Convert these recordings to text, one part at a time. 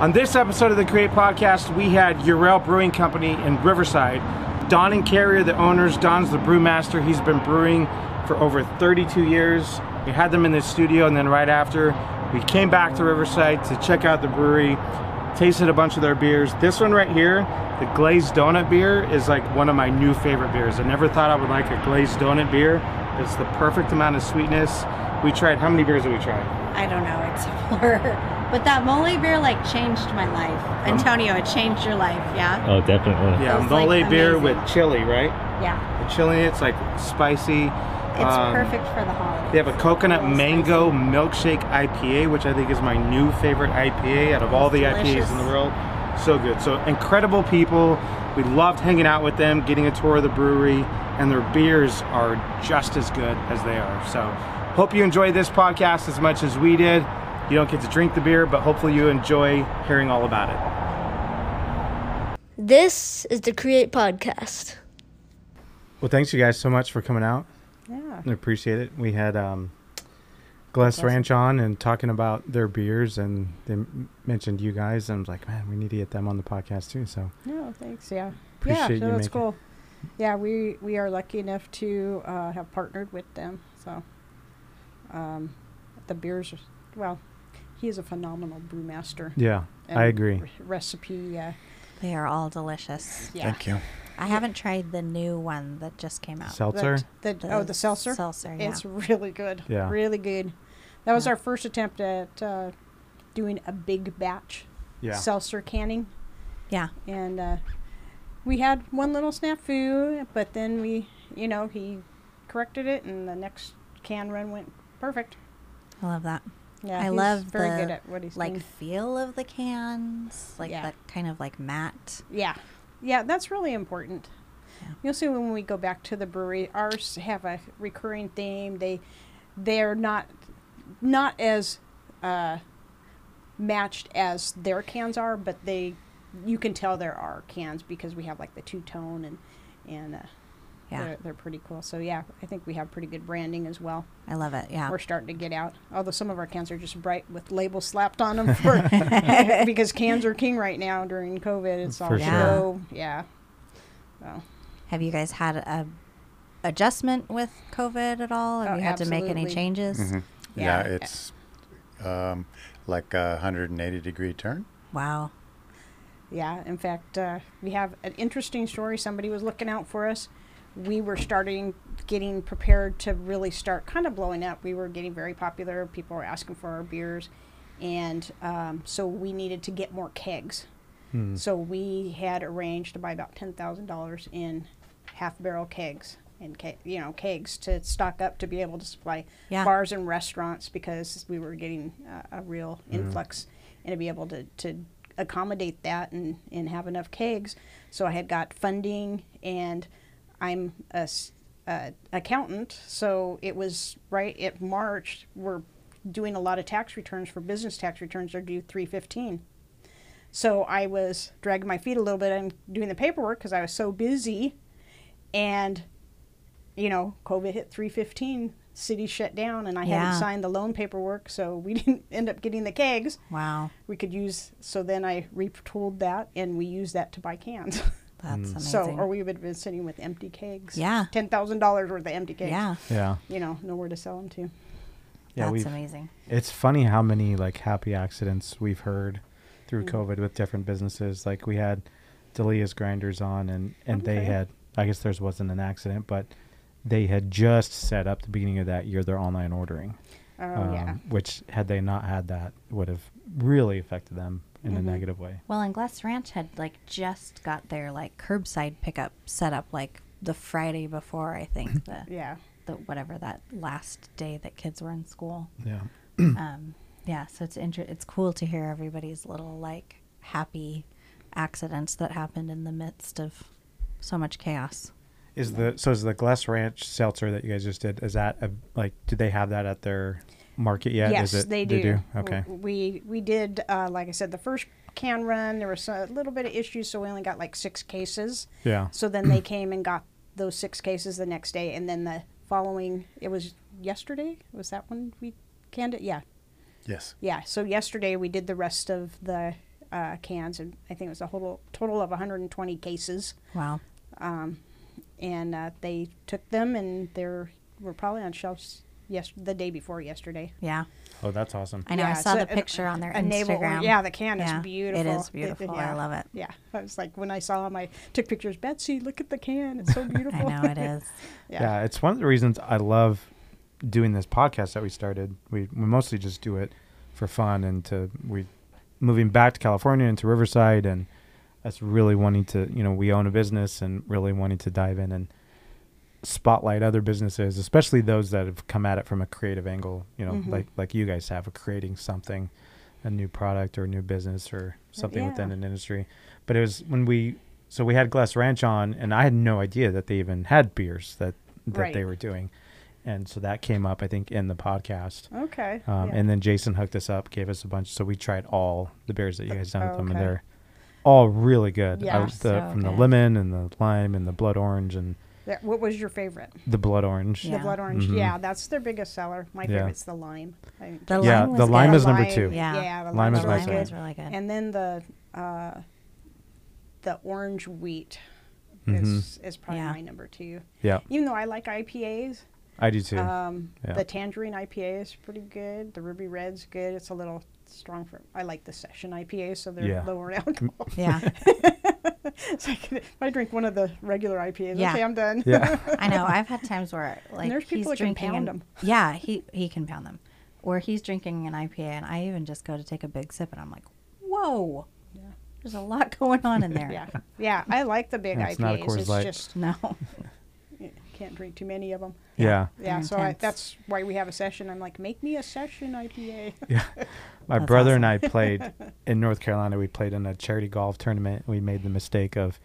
On this episode of the Create Podcast, we had Euryale Brewing Company in Riverside. Don and Carrie, the owners. Don's the brewmaster. He's been brewing for over 32 years. We had them in the studio, and then right after, we came back to Riverside to check out the brewery, tasted a bunch of their beers. This one right here, the glazed donut beer, is like one of my new favorite beers. I never thought I would like a glazed donut beer. It's the perfect amount of sweetness. We tried, how many beers did we try? I don't know. It's a blur. But that mole beer like changed my life. Antonio, it changed your life, yeah? Oh, definitely. Yeah, It's, mole like, beer amazing. with chili, right? Yeah. The chili, it's like spicy. It's Um, perfect for the holidays. They have a coconut little mango milkshake IPA, which I think is my new favorite IPA out of all the IPAs in the world. So good. So incredible people. We loved hanging out with them, getting a tour of the brewery, and their beers are just as good as they are. So hope you enjoyed this podcast as much as we did. You don't get to drink the beer, but hopefully you enjoy hearing all about it. This is the Create Podcast. Well, thanks you guys so much for coming out. Yeah. I appreciate it. We had um, Glass Ranch on and talking about their beers, and they m- mentioned you guys. And I was like, man, we need to get them on the podcast too. So No, thanks. Yeah. Appreciate yeah, you so that's making- cool. Yeah, we we are lucky enough to uh, have partnered with them. So, um, the beers, well, he is a phenomenal brewmaster. yeah, I agree. re- recipe, yeah, They are all delicious. yeah. you. I haven't tried the new one that just came out. Seltzer. The, the, oh, the seltzer. Seltzer, yeah. It's really good. Yeah. Really good. That was Yeah. our first attempt at uh, doing a big batch Yeah. seltzer canning. yeah. and uh, we had one little snafu, but then we, you know, he corrected it, and the next can run went perfect. I love that. Yeah, I love very the, good at what he's like doing. feel of the cans, like Yeah. that kind of like matte. Yeah, yeah, that's really important. Yeah. You'll see when we go back to the brewery, ours have a recurring theme. They, they're not, not as uh, matched as their cans are, but they, you can tell there are cans because we have like the two tone and, and. Uh, Yeah, They're, they're pretty cool. So yeah, I think we have pretty good branding as well. I love it. Yeah, We're starting to get out. Although some of our cans are just bright with labels slapped on them for because cans are king right now during COVID. It's all For sure. Yeah. So have you guys had a adjustment with COVID at all? Have Oh, you had to make any absolutely. changes? Mhm. Yeah. Yeah, it's um, like a 180 degree turn. Wow. yeah. In fact, uh, we have an interesting story. Somebody was looking out for us. We were starting getting prepared to really start kind of blowing up. We were getting very popular. People were asking for our beers, and um, so we needed to get more kegs. Hmm. So we had arranged to buy about ten thousand dollars in half barrel kegs and ke- you know kegs to stock up to be able to supply Yeah. bars and restaurants because we were getting uh, a real influx and to be able to, to accommodate that and, and have enough kegs. So I had got funding and I'm a uh, accountant, so it was right at March. We're doing a lot of tax returns for business tax returns. They're due three fifteen. So I was dragging my feet a little bit and doing the paperwork because I was so busy, and you know, COVID hit three fifteen. City shut down, and I Yeah. hadn't signed the loan paperwork, so we didn't end up getting the kegs. Wow. We could use. So then I retooled that, and we used that to buy cans. That's amazing. Mm. so, or we would have been sitting with empty kegs. Yeah. ten thousand dollars worth of empty kegs. yeah, Yeah. You know, nowhere to sell them to. Yeah. that's amazing. it's funny how many like happy accidents we've heard through Mhm. COVID with different businesses. Like we had Delia's Grinders on, and and they had. I guess theirs wasn't an accident, but they had just set up the beginning of that year their online ordering. Oh um, yeah. Which had they not had that would have really affected them in a Mhm. negative way. Well, and Glass Ranch had like just got their like curbside pickup set up like the Friday before I think the Yeah. the whatever that last day that kids were in school. Yeah. um, yeah, so it's inter- it's cool to hear everybody's little like happy accidents that happened in the midst of so much chaos. Is the so is the Glass Ranch seltzer that you guys just did? Is that a, like? Do they have that at their market yet? yes, is it, they do. Okay. We we did uh, like I said the first can run there was a little bit of issues so we only got like six cases. Yeah. So then they came and got those six cases the next day, and then the following it was yesterday. Was that when we canned it? Yeah, Yes. yeah. So yesterday we did the rest of the uh, cans, and I think it was a total total of 120 cases. Wow. Um, And uh, they took them, and they're were probably on shelves yes the day before yesterday. Yeah. Oh, that's awesome. I know. I saw the an- picture on their a navel or- Instagram. yeah, the can Yeah, is beautiful. It is beautiful. I yeah. love it. Yeah, I was like when I saw them, I took pictures. Betsy, look at the can; it's so beautiful. I beautiful. know it is. yeah. Yeah, it's one of the reasons I love doing this podcast that we started. We we mostly just do it for fun and to we moving back to California and to Riverside and us really wanting to you know we own a business and really wanting to dive in and spotlight other businesses, especially those that have come at it from a creative angle. You know, Mhm. like like you guys have of creating something, a new product or a new business or something within an industry. But it was when we so we had Glass Ranch on, and I had no idea that they even had beers that that they were doing, and so that came up I think in the podcast. Okay. Um, yeah. And then Jason hooked us up, gave us a bunch. So we tried all the beers that you guys done with them, and they're all really good. I Yeah, was the, so from the lemon and the lime and the blood orange and Yeah, what was your favorite? the blood orange. Yeah. The blood orange. Mhm. Yeah, that's their biggest seller. My Yeah. favorite's the lime. I think The Yeah, lime the lime good. is number two. Yeah. Yeah, the Lime lime is my favorite. was really good. And then the uh, the orange wheat Mhm. is is probably Yeah. my number two. Yeah, Even though I like IPAs, I do too. um, Yeah. the tangerine IPA is pretty good. The ruby red's good. It's a little strong for. I like the session IPAs, so they're Yeah. lower in alcohol. yeah. it's like if I drink one of the regular IPAs, Yeah. okay, I'm done. yeah, I know. I've had times where like there's people he's that can drinking pound an- 'em. Yeah, he he can pound them. Or he's drinking an IPA, and I even just go to take a big sip, and I'm like, "Whoa, Yeah. there's a lot going on in there." yeah, yeah. I like the big Yeah, IPAs. it's not a Coors it's Light. just No. You can't drink too many of them. yeah. Yeah, They're so I, intense. that's why we have a session. I'm like, make me a session IPA. Yeah. My That's brother and. I played in North Carolina. We played in a charity golf tournament. We made the mistake of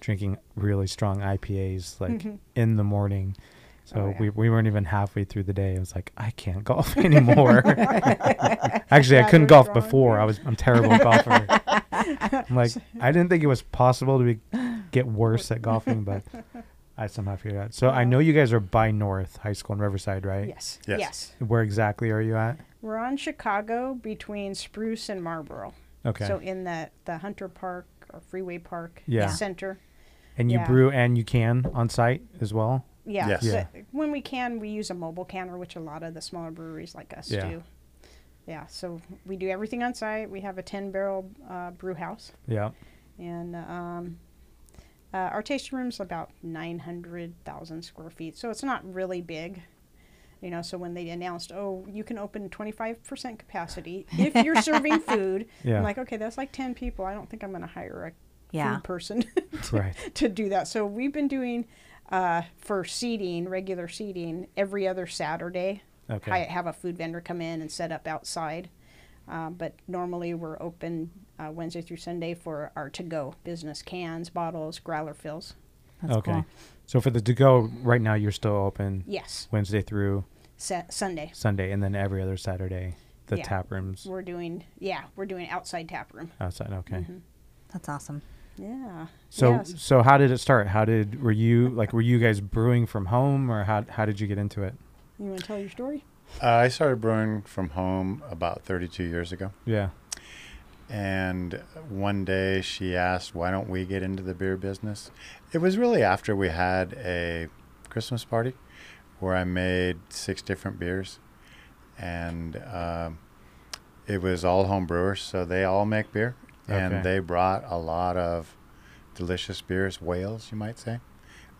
drinking really strong IPAs like Mhm. in the morning. So Oh, yeah. we, we weren't even halfway through the day. I was like, I can't golf anymore. Actually, Yeah, I couldn't they're golf strong before. I was I'm terrible golfer. I'm like I didn't think it was possible to be, get worse at golfing, but I somehow figured out. So I know you guys are by North High School in Riverside, right? Yes. Yes. Yes. Where exactly are you at? We're on Chicago between Spruce and Marlboro. Okay. So in the the Hunter Park or Freeway Park Yeah. center. and you yeah. brew and you can on site as well. Yeah. Yes. so Yeah. When we can, we use a mobile canner, which a lot of the smaller breweries like us Yeah. do. Yeah. So we do everything on site. We have a ten barrel uh, brew house, Yeah. and um, uh, our tasting room's about nine hundred thousand square feet. So it's not really big. You know, so when they announced, oh, you can open 25% capacity if you're serving food, Yeah. I'm like, okay, that's like 10 people. I don't think I'm going to hire a Yeah. food person Right. to do that. So we've been doing uh, for seating, regular seating, every other Saturday. Okay. I have a food vendor come in and set up outside. Uh, but normally we're open uh, Wednesday through Sunday for our to-go business cans, bottles, growler fills. That's okay. cool. So for the to go right now, you're still open Yes, Wednesday through Sa- Sunday Sunday, and then every other Saturday, the Yeah. tap rooms we're doing. Yeah, we're doing outside tap room. outside. Okay. Mm-hmm. That's awesome. Yeah. So Yes. so how did it start? How did were you like were you guys brewing from home or how how did you get into it? you want to tell your story? Uh, I started brewing from home about 32 years ago. Yeah. And one day she asked, why don't we get into the beer business? It was really after we had a Christmas party where I made six different beers. And um, it was all home brewers, so they all make beer. And they brought a lot of delicious beers, whales, you might say,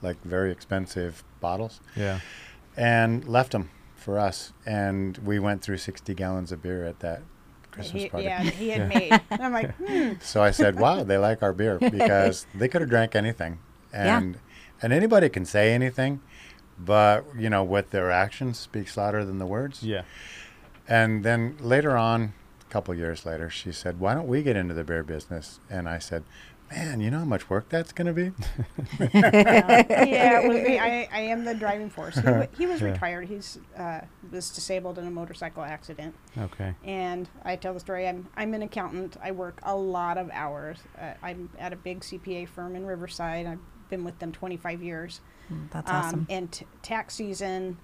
like very expensive bottles, Yeah. and left them for us. And we went through 60 gallons of beer at that Christmas He, party. yeah, he had Yeah. made. And I'm like, hmm. So I said, "Wow, they like our beer because they could have drank anything, Yeah. and and anybody can say anything, but you know what their actions speaks louder than the words." Yeah. And then later on, a couple years later, she said, "Why don't we get into the beer business?" And I said, "Man, you know how much work that's going to be." yeah, it was me. I, I am the driving force. He, wa- he was Yeah. retired. He's uh, was disabled in a motorcycle accident, Okay. and I tell the story. I'm I'm an accountant. I work a lot of hours. Uh, I'm at a big CPA firm in Riverside. I've been with them 25 years. Mm, That's Um, awesome. And t- tax season,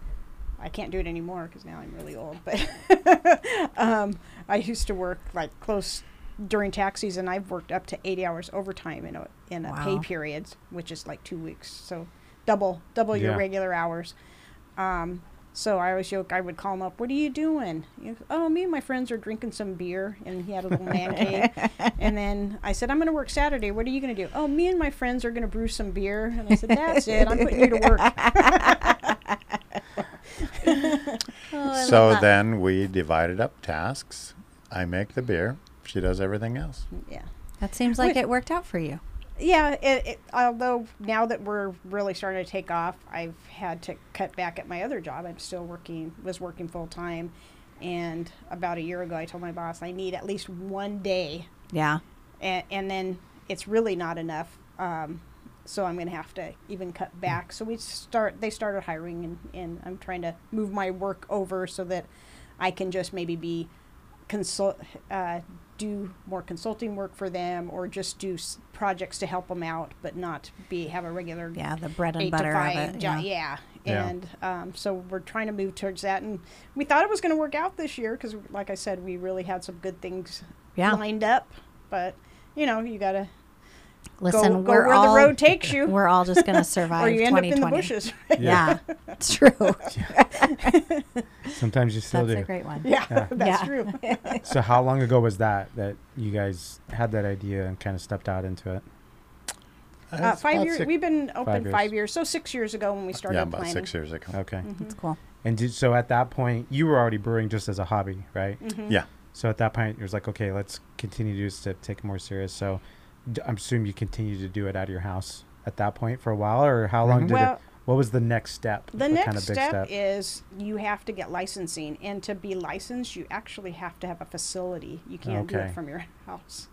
I can't do it anymore because now I'm really old. But um, I used to work like close during tax season, I've worked up to 80 hours overtime in a in a pay period, which is like two weeks. So double double your regular hours. Um, so I always joke. I would call him up. What are you doing? He goes, oh, me and my friends are drinking some beer, and he had a little man cave. And then I said, I'm going to work Saturday. What are you going to do? Oh, me and my friends are going to brew some beer. And I said, That's it. I'm putting you to work. Oh, so then we divided up tasks. I make the beer. She does everything else. yeah. That seems like Wait. it worked out for you. Yeah, it, it, although now that we're really starting to take off, I've had to cut back at my other job. I'm still working, was working full time, and about a year ago, I told my boss I need at least one day, Yeah. and, and then it's really not enough. Um, so I'm going to have to even cut back. So we start. They started hiring, and, and I'm trying to move my work over so that I can just maybe be consult, uh, do more consulting work for them, or just do s- projects to help them out, but not be have a regular Yeah, the bread and butter of it. job. Yeah. Yeah. Yeah. And um, so we're trying to move towards that, and we thought it was going to work out this year because, like I said, we really had some good things Yeah. lined up. But you know, you got to Listen, go, go we're where all the road takes you, we're all just gonna survive. or you end up 2020. in the bushes. Yeah, it's true. Sometimes you still That's do. That's a great one. yeah, Yeah. that's Yeah. true. So how long ago was that that you guys had that idea and kind of stepped out into it? Uh, It's five years. six- We've been open Five five years. years. So six years ago when we started yeah, about planning. six years ago. Okay. It's cool. And did, so at that point, you were already brewing just as a hobby, right? Mhm. Yeah. So at that point, it was like, okay, let's continue to to take it more serious. So d- I'm assuming you continued to do it out of your house at that point for a while, or how long Mhm. did Well, it? What was the next step? The The next kinda big step, is you have to get licensing, and to be licensed, you actually have to have a facility. You can't do it from your house.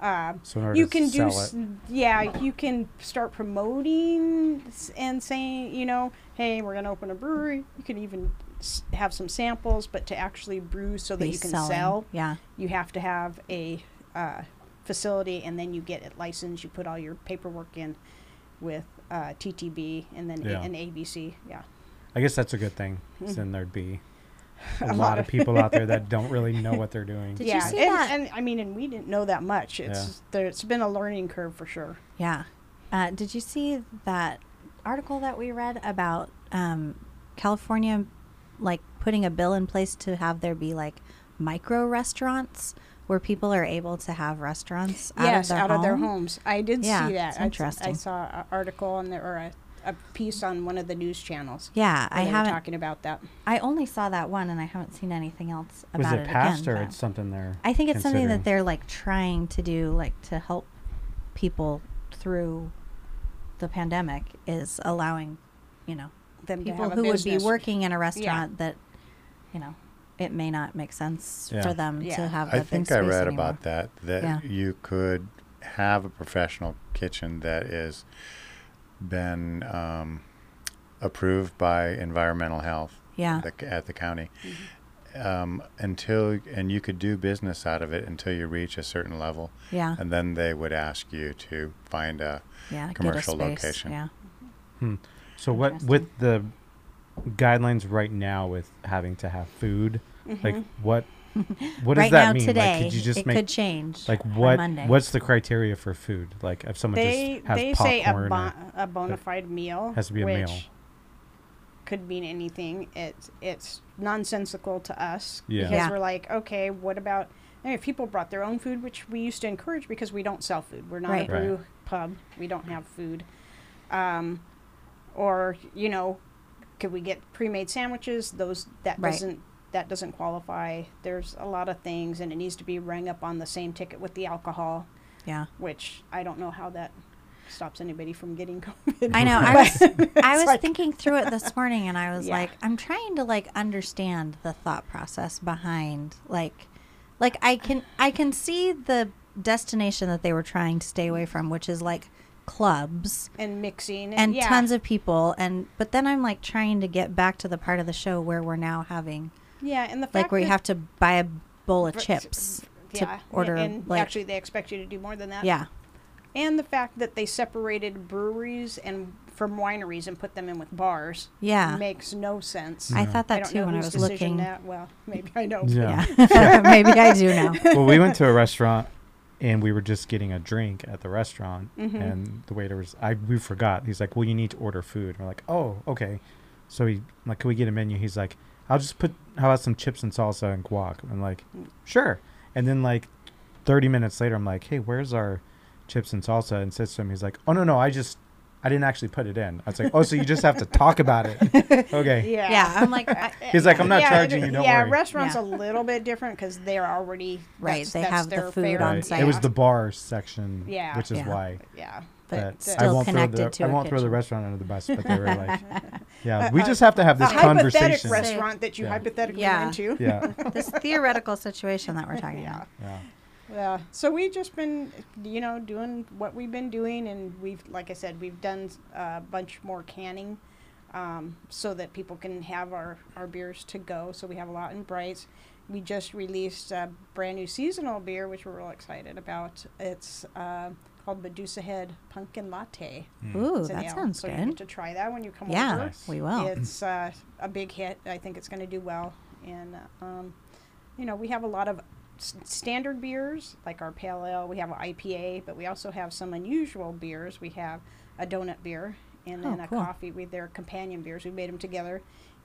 Um, So in order you to can do, sell s- it. yeah, you can start promoting and saying, you know, hey, we're gonna open a brewery. You can even s- have some samples, but to actually brew so that Be you can selling. sell, Yeah. you have to have a uh, facility, and then you get it licensed. You put all your paperwork in with uh, TTB and then Yeah. a- and ABC. Yeah. I guess that's a good thing. 'cause. Then there'd be a, A lot, lot of of- people out there that don't really know what they're doing. Did you yeah, see and, that? and I mean, and we didn't know that much. It's there, it's been a learning curve for sure. Yeah. Uh, did you see that article that we read about um, California, like putting a bill in place to have there be like micro restaurants where people are able to have restaurants out yes, of their out home? of their homes. I did Yeah, see that. it's I- I, interesting. saw an article on there or a, a piece on one of the news channels. Yeah, I they haven't. talking about that. I only saw that one, and I haven't seen anything else Was about it Was it, passed again. or it's something they're? I think it's something that they're like trying to do, like to help people through the pandemic, is allowing, you know, Them people who would be working in a restaurant that, you know, it may not make sense Yeah. for them to Yeah. have. I open think I read anymore. about that that Yeah. you could have a professional kitchen that is been um, approved by environmental health Yeah, at the, at the county Mm-hmm. um, until and you could do business out of it until you reach a certain level yeah, and then they would ask you to find a yeah. get a commercial location. Yeah, Hmm. So what with the guidelines right now with having to have food, like what what does right that now mean? today, like, could you just it make could change. like what Monday. what's the criteria for food? Like if someone They just has they say a, popcorn, or- bon- a bona fide meal Has to be a which meal. Could mean anything. It's it's nonsensical to us Yeah. because Yeah. we're like, okay, what about? I mean, if people brought their own food, which we used to encourage because we don't sell food. We're not Right. a Right. brew pub. We don't have food. Um, or you know, could we get pre-made sandwiches? Those that Right. doesn't that doesn't qualify. There's a lot of things, and it needs to be rang up on the same ticket with the alcohol, yeah, which I don't know how that stops anybody from getting COVID. I know. I was I was like- thinking through it this morning, and I was Yeah. like, I'm trying to like understand the thought process behind like, like I can I can see the destination that they were trying to stay away from, which is like clubs and mixing and, and yeah. tons of people, and but then I'm like trying to get back to the part of the show where we're now having yeah, and the fact like where you have to buy a bowl of But- chips to yeah, order and like actually they expect you to do more than that. yeah and the fact that they separated breweries and from wineries and put them in with bars. Yeah. makes no sense. I thought that don't too when I was decision looking. That well, maybe I know. Yeah. Yeah. Maybe I do now well, we went to a restaurant and we were just getting a drink at the restaurant, Mm-hmm. and the waiter was I we forgot. He's like, "Well, you need to order food." we're like, "Oh, okay." So he like, "Can we get a menu?" He's like, "I'll just put how about some chips and salsa and guac?" I'm like, "Sure." And then like 30 minutes later, I'm like, "Hey, where's our chips and salsa?" And says to him, he's like, "Oh no, no, I just." I didn't actually put it in. I was like, "Oh, so you just have to talk about it?" okay. Yeah. Yeah. I'm like, I, He's like, "I'm not yeah, charging you. Don't yeah, worry." restaurants Yeah. a little bit different because they're already Right, that's- they that's have the their food fare. on Right. site. It was the bar section, Yeah. which is Yeah. why. yeah. but that still I won't connected throw the, to I a won't throw the kitchen. restaurant under the bus, but they were like, yeah, we just have to have A this hypothetical conversation. restaurant that you Yeah. hypothetically Yeah. went to. Yeah, this theoretical situation that we're talking Yeah. about. yeah, Yeah. So we've just been, you know, doing what we've been doing, and we've, like I said, we've done a bunch more canning, um, so that people can have our our beers to go. So we have a lot in Brights. We just released a brand new seasonal beer, which we're real excited about. It's uh, called Medusa Head Pumpkin Latte. Ooh, It's that ale, sounds so you get good. to try that when you come Yeah, over. Nice. we will. It's uh, a big hit. I think it's going to do well. And, uh, um, you know, we have a lot of s- standard beers, like our pale ale. We have an IPA, but we also have some unusual beers. We have a donut beer and Oh, then a cool. coffee with their companion beers. We made them together.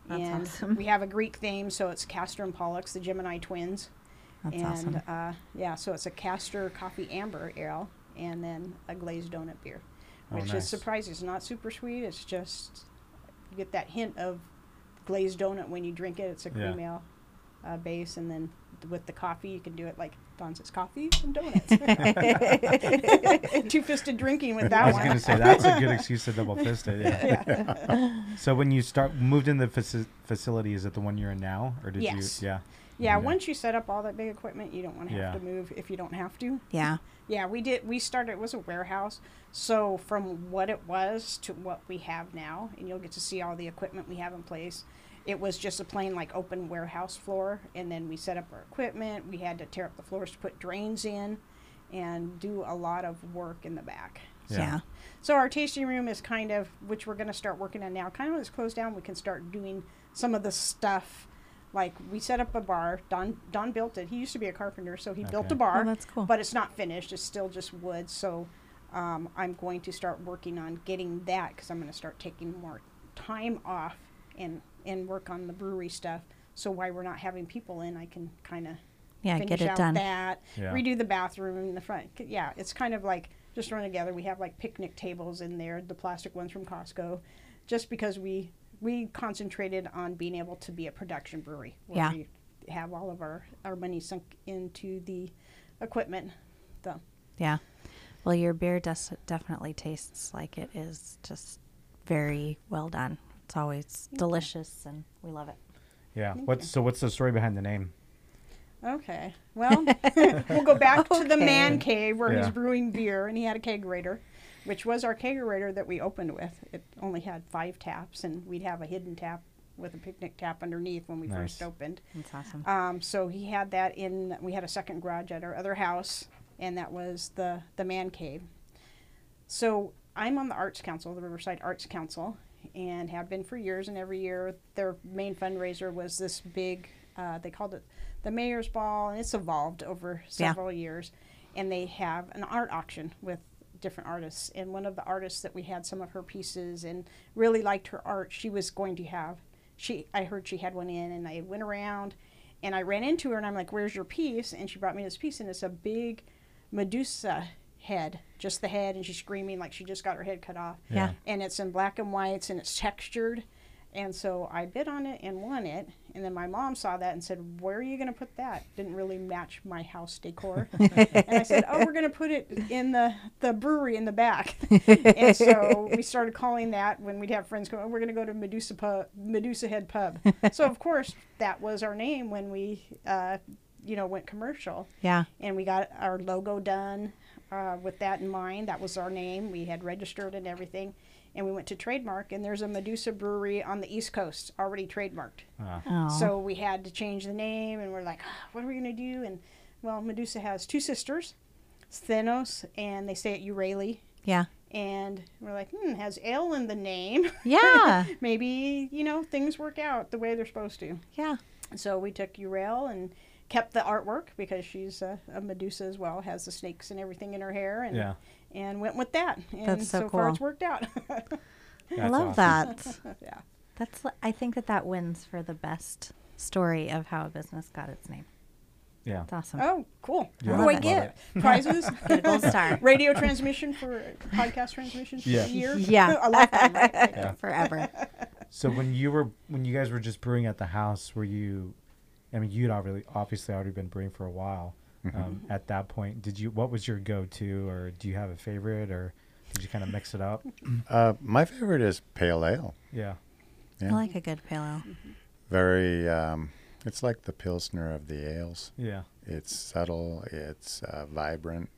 That's and awesome. we have a Greek theme, so it's Castor and Pollux, the Gemini twins. That's and awesome. uh, yeah, so it's a Castor coffee amber ale and then a glazed donut beer, Oh, which nice. is surprising. It's not super sweet. It's just you get that hint of glazed donut when you drink it. It's a Yeah. cream ale uh, base, and then th- with the coffee, you can do it like Don says, coffee and donuts. Two fisted drinking with that one. I was gonna say that's a good excuse to double fist it. Yeah. yeah. So when you start moved in the faci- facility, is it the one you're in now, or did Yes. you? Yeah. yeah, Yeah. once you set up all that big equipment, you don't want to have Yeah. to move if you don't have to. yeah. Yeah, we did. We started. It was a warehouse. So from what it was to what we have now, and you'll get to see all the equipment we have in place. It was just a plain like open warehouse floor, and then we set up our equipment. We had to tear up the floors to put drains in, and do a lot of work in the back. Yeah. Yeah. So our tasting room is kind of, which we're going to start working on now. Kind of when it's closed down, we can start doing some of the stuff. Like we set up a bar. Don Don built it. He used to be a carpenter, so he built Okay. a bar. Oh, that's cool. But it's not finished. It's still just wood. So um, I'm going to start working on getting that because I'm going to start taking more time off and and work on the brewery stuff. So while we're not having people in, I can kind of Yeah, finish get it out done. that, Yeah. redo the bathroom in the front. Yeah, it's kind of like just run together. We have like picnic tables in there, the plastic ones from Costco, just because we we concentrated on being able to be a production brewery. Where Yeah. we have all of our our money sunk into the equipment. So Yeah. Well, your beer does definitely tastes like it is just very well done. It's always delicious, and we love it. Yeah. What's so? What's the story behind the name? Okay. Well, we'll go back to the man cave where he's brewing beer, and he had a kegerator, which was our kegerator that we opened with. It only had five taps, and we'd have a hidden tap with a picnic tap underneath when we first opened. That's awesome. Um, so he had that in. We had a second garage at our other house, and that was the the man cave. So I'm on the Arts Council, the Riverside Arts Council, and have been for years. And every year, their main fundraiser was this big. Uh, they called it the Mayor's Ball, and it's evolved over Yeah. several years. And they have an art auction with different artists. And one of the artists that we had some of her pieces and really liked her art, she was going to have. She, I heard she had one in, and I went around, and I ran into her, and I'm like, "Where's your piece?" And she brought me this piece, and it's a big Medusa head, just the head, and she's screaming like she just got her head cut off. Yeah. And it's in black and whites, and it's textured. And so I bid on it and won it. And then my mom saw that and said, Where are you going to put that? Didn't really match my house decor. and I said, Oh, we're going to put it in the, the brewery in the back. and so we started calling that when we'd have friends go, oh, We're going to go to Medusa, Pub, Medusa Head Pub. so, of course, that was our name when we, uh, you know, went commercial Yeah. and we got our logo done uh, with that in mind. That was our name. We had registered and everything, and we went to trademark. And there's a Medusa brewery on the East Coast already trademarked. Uh, Oh. So we had to change the name, and we're like, "Ah, what are we gonna do? And well, Medusa has two sisters, Stenos, and they stay at Euryale. yeah. and we're like, hmm, has ale in the name. Yeah. Maybe you know things work out the way they're supposed to. yeah. So we took Euryale and kept the artwork because she's a, a Medusa as well, has the snakes and everything in her hair, and Yeah. and went with that. And That's so far cool. it's worked out. I love awesome. that. yeah. That's. I think that that wins for the best story of how a business got its name. Yeah. It's awesome. Oh, cool. Yeah. What do I get? Prizes? Get a gold star. Radio transmission for podcast transmission for Yeah. a year? Yeah. a lifetime, right? Yeah. Forever. So when you were when you guys were just brewing at the house, were you? I mean, you'd already obviously already been brewing for a while. Um, at that point, did you? What was your go-to, or do you have a favorite, or did you kind of mix it up? Uh, my favorite is pale ale. Yeah. I like a good pale ale. Very. Um, it's like the pilsner of the ales. Yeah. It's subtle. It's uh, vibrant,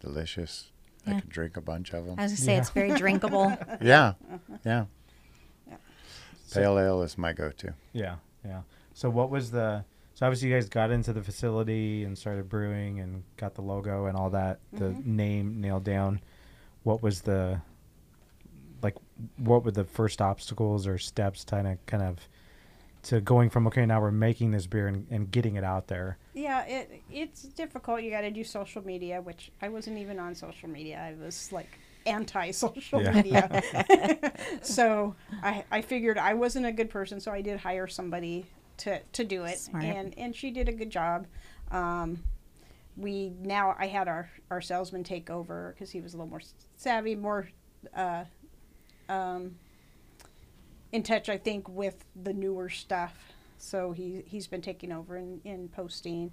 delicious. I Yeah. could drink a bunch of them. I was gonna say Yeah. it's very drinkable. yeah, yeah. Pale ale is my go-to. Yeah, yeah. So what was the? So obviously you guys got into the facility and started brewing and got the logo and all that, the mm-hmm. name nailed down. What was the? Like, what were the first obstacles or steps, kind of, kind of, to going from okay, now we're making this beer and, and getting it out there. Yeah, it it's difficult. You got to do social media, which I wasn't even on social media. I was like anti-social Yeah. media. so I I figured I wasn't a good person, so I did hire somebody to to do it, Smart. and and she did a good job. Um, we now I had our our salesman take over because he was a little more savvy, more uh, um, in touch, I think, with the newer stuff. So he he's been taking over in, in posting.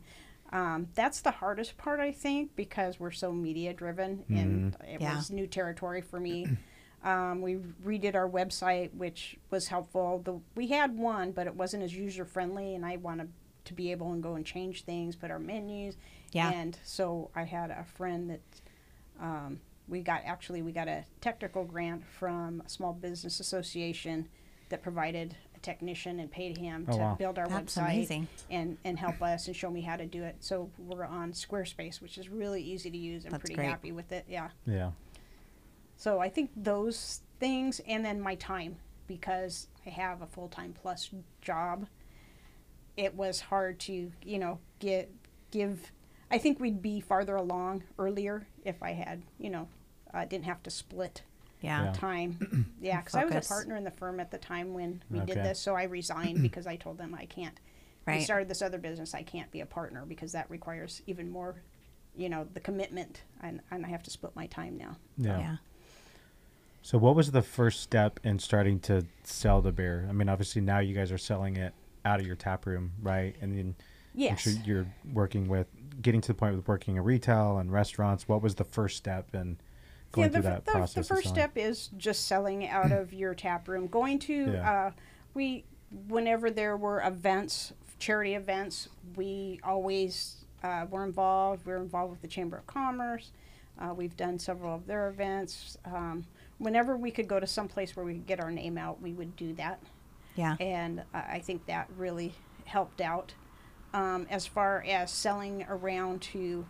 Um, that's the hardest part, I think, because we're so media driven, and it Yeah. was new territory for me. Um, we redid our website, which was helpful. The, we had one, but it wasn't as user friendly, and I wanted to be able and go and change things, put our menus. Yeah. And so I had a friend that um, we got actually we got a technical grant from a small business association that provided a technician and paid him Oh, to wow. build our That's website amazing. and and help us and show me how to do it. So we're on Squarespace, which is really easy to use. I'm That's pretty great. happy with it. Yeah. Yeah. So I think those things, and then my time because I have a full time plus job. It was hard to you know get give. I think we'd be farther along earlier if I had you know uh, didn't have to split Yeah. Yeah. time. yeah, because I was a partner in the firm at the time when we did this, so I resigned because I told them I can't. We started this other business. I can't be a partner because that requires even more, you know, the commitment, and, and I have to split my time now. Yeah. Yeah. So what was the first step in starting to sell the beer? I mean, obviously now you guys are selling it out of your tap room, right? And then Yes. sure you're working with getting to the point with working in retail and restaurants. What was the first step in going yeah, the, through that the, process? the first step is just selling out of your tap room. Going to Yeah. uh, we whenever there were events, charity events, we always uh, were involved. We are involved with the Chamber of Commerce. Uh, we've done several of their events. Um, whenever we could go to some place where we could get our name out, we would do that Yeah. and I I think that really helped out. Um, as far as selling around to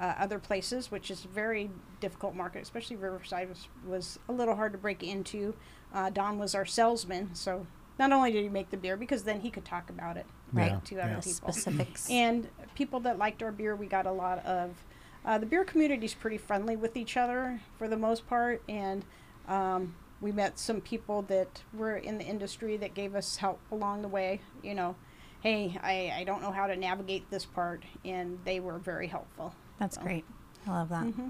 uh, other places, which is a very difficult market, especially Riverside was, was a little hard to break into. Uh, Don was our salesman, so not only did he make the beer, because then he could talk about it Right. right, to other Yeah. people. Specifics. And people that liked our beer, we got a lot of. Uh, the beer community is pretty friendly with each other for the most part, and um, we met some people that were in the industry that gave us help along the way. You know, hey, I, I don't know how to navigate this part, and they were very helpful. That's So. great. I love that. Mm-hmm.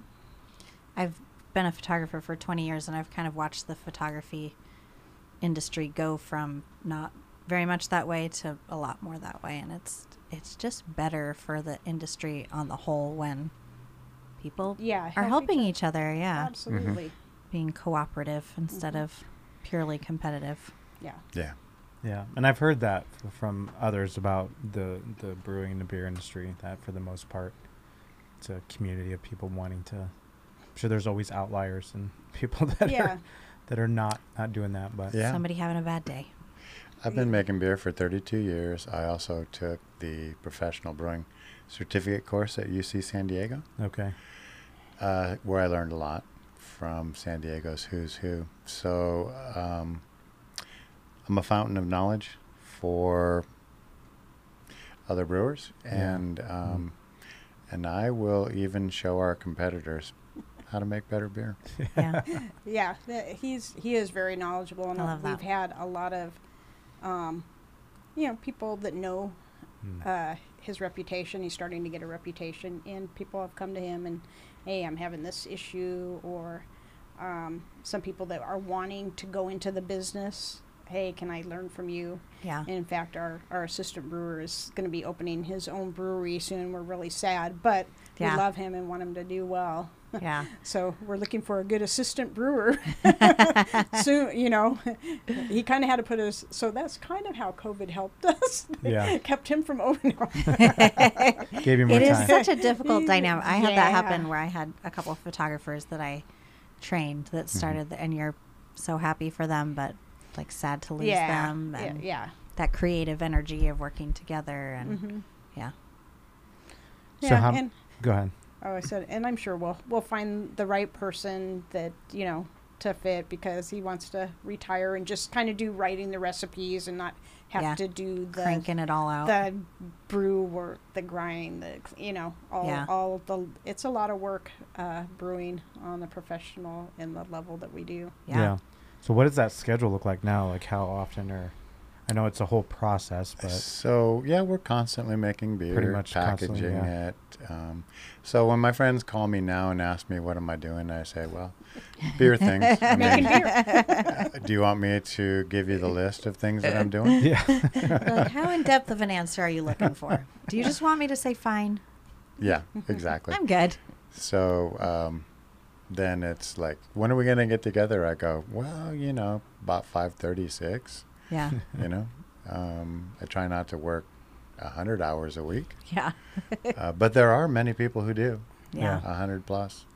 I've been a photographer for 20 years and I've kind of watched the photography industry go from not very much that way to a lot more that way and it's it's just better for the industry on the whole when people Yeah, are helping each each other, yeah, Absolutely. Being cooperative instead of purely competitive. Yeah. Yeah. Yeah, and I've heard that f- from others about the the brewing and the beer industry. That for the most part, it's a community of people wanting to. I'm sure there's always outliers and people that Yeah. are that are not not doing that. But Yeah. Somebody having a bad day. I've been making beer for 32 years. I also took the professional brewing certificate course at UC San Diego, okay, uh, where I learned a lot from San Diego's Who's Who. So um, I'm a fountain of knowledge for other brewers, Yeah. and um, and I will even show our competitors how to make better beer. Yeah. Yeah, th- he's he is very knowledgeable, and I love we've that. had a lot of, um, you know, people that know Mm. uh, his reputation. He's starting to get a reputation, and people have come to him and, hey, I'm having this issue, or um, some people that are wanting to go into the business. Hey, can I learn from you? Yeah. And in fact, our, our assistant brewer is going to be opening his own brewery soon. We're really sad, but Yeah. we love him and want him to do well. Yeah. So we're looking for a good assistant brewer. Soon, you know, he kind of had to put his. So that's kind of how COVID helped us. Yeah. kept him from opening. Gave you more It is time. such a difficult dynamic. I had that happen where I had a couple of photographers that I trained that started, the, and you're so happy for them, but like sad to lose yeah, them, yeah, and yeah. that creative energy of working together, and hmm yeah, So yeah, how- and Go ahead. oh, I said, and I'm sure we'll we'll find the right person that you know to fit because he wants to retire and just kind of do writing the recipes and not have Yeah. to do the cranking it all out. the brew work, the grind, the you know, all Yeah. all the. It's a lot of work uh, brewing on the professional and the level that we do. yeah. yeah. So what does that schedule look like now? Like how often or I know it's a whole process, but So yeah, we're constantly making beer, Pretty much packaging yeah. it. Um, so when my friends call me now and ask me what am I doing, I say, well, beer things. I mean, beer. uh, do you want me to give you the list of things that I'm doing? yeah. Like, how in depth of an answer are you looking for? Do you just want me to say fine? Yeah, exactly. I'm good. So um, then it's like, when are we going to get together? I go, well, you know, about five thirty-six. Yeah, You know, um, I try not to work a hundred hours a week, yeah, uh, but there are many people who do yeah. a hundred plus.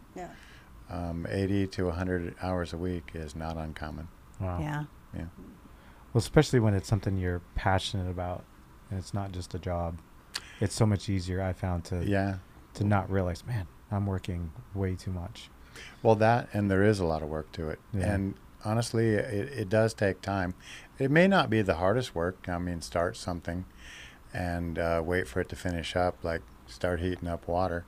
Yeah. Um, 80 to 100 hours a week is not uncommon. Wow. Yeah. Yeah. Well, especially when it's something you're passionate about and it's not just a job. It's so much easier I found to Yeah. to not realize, man, I'm working way too much. Well, that and there is a lot of work to it. Yeah. And honestly, it, it does take time. It may not be the hardest work. I mean, start something and uh, wait for it to finish up, like start heating up water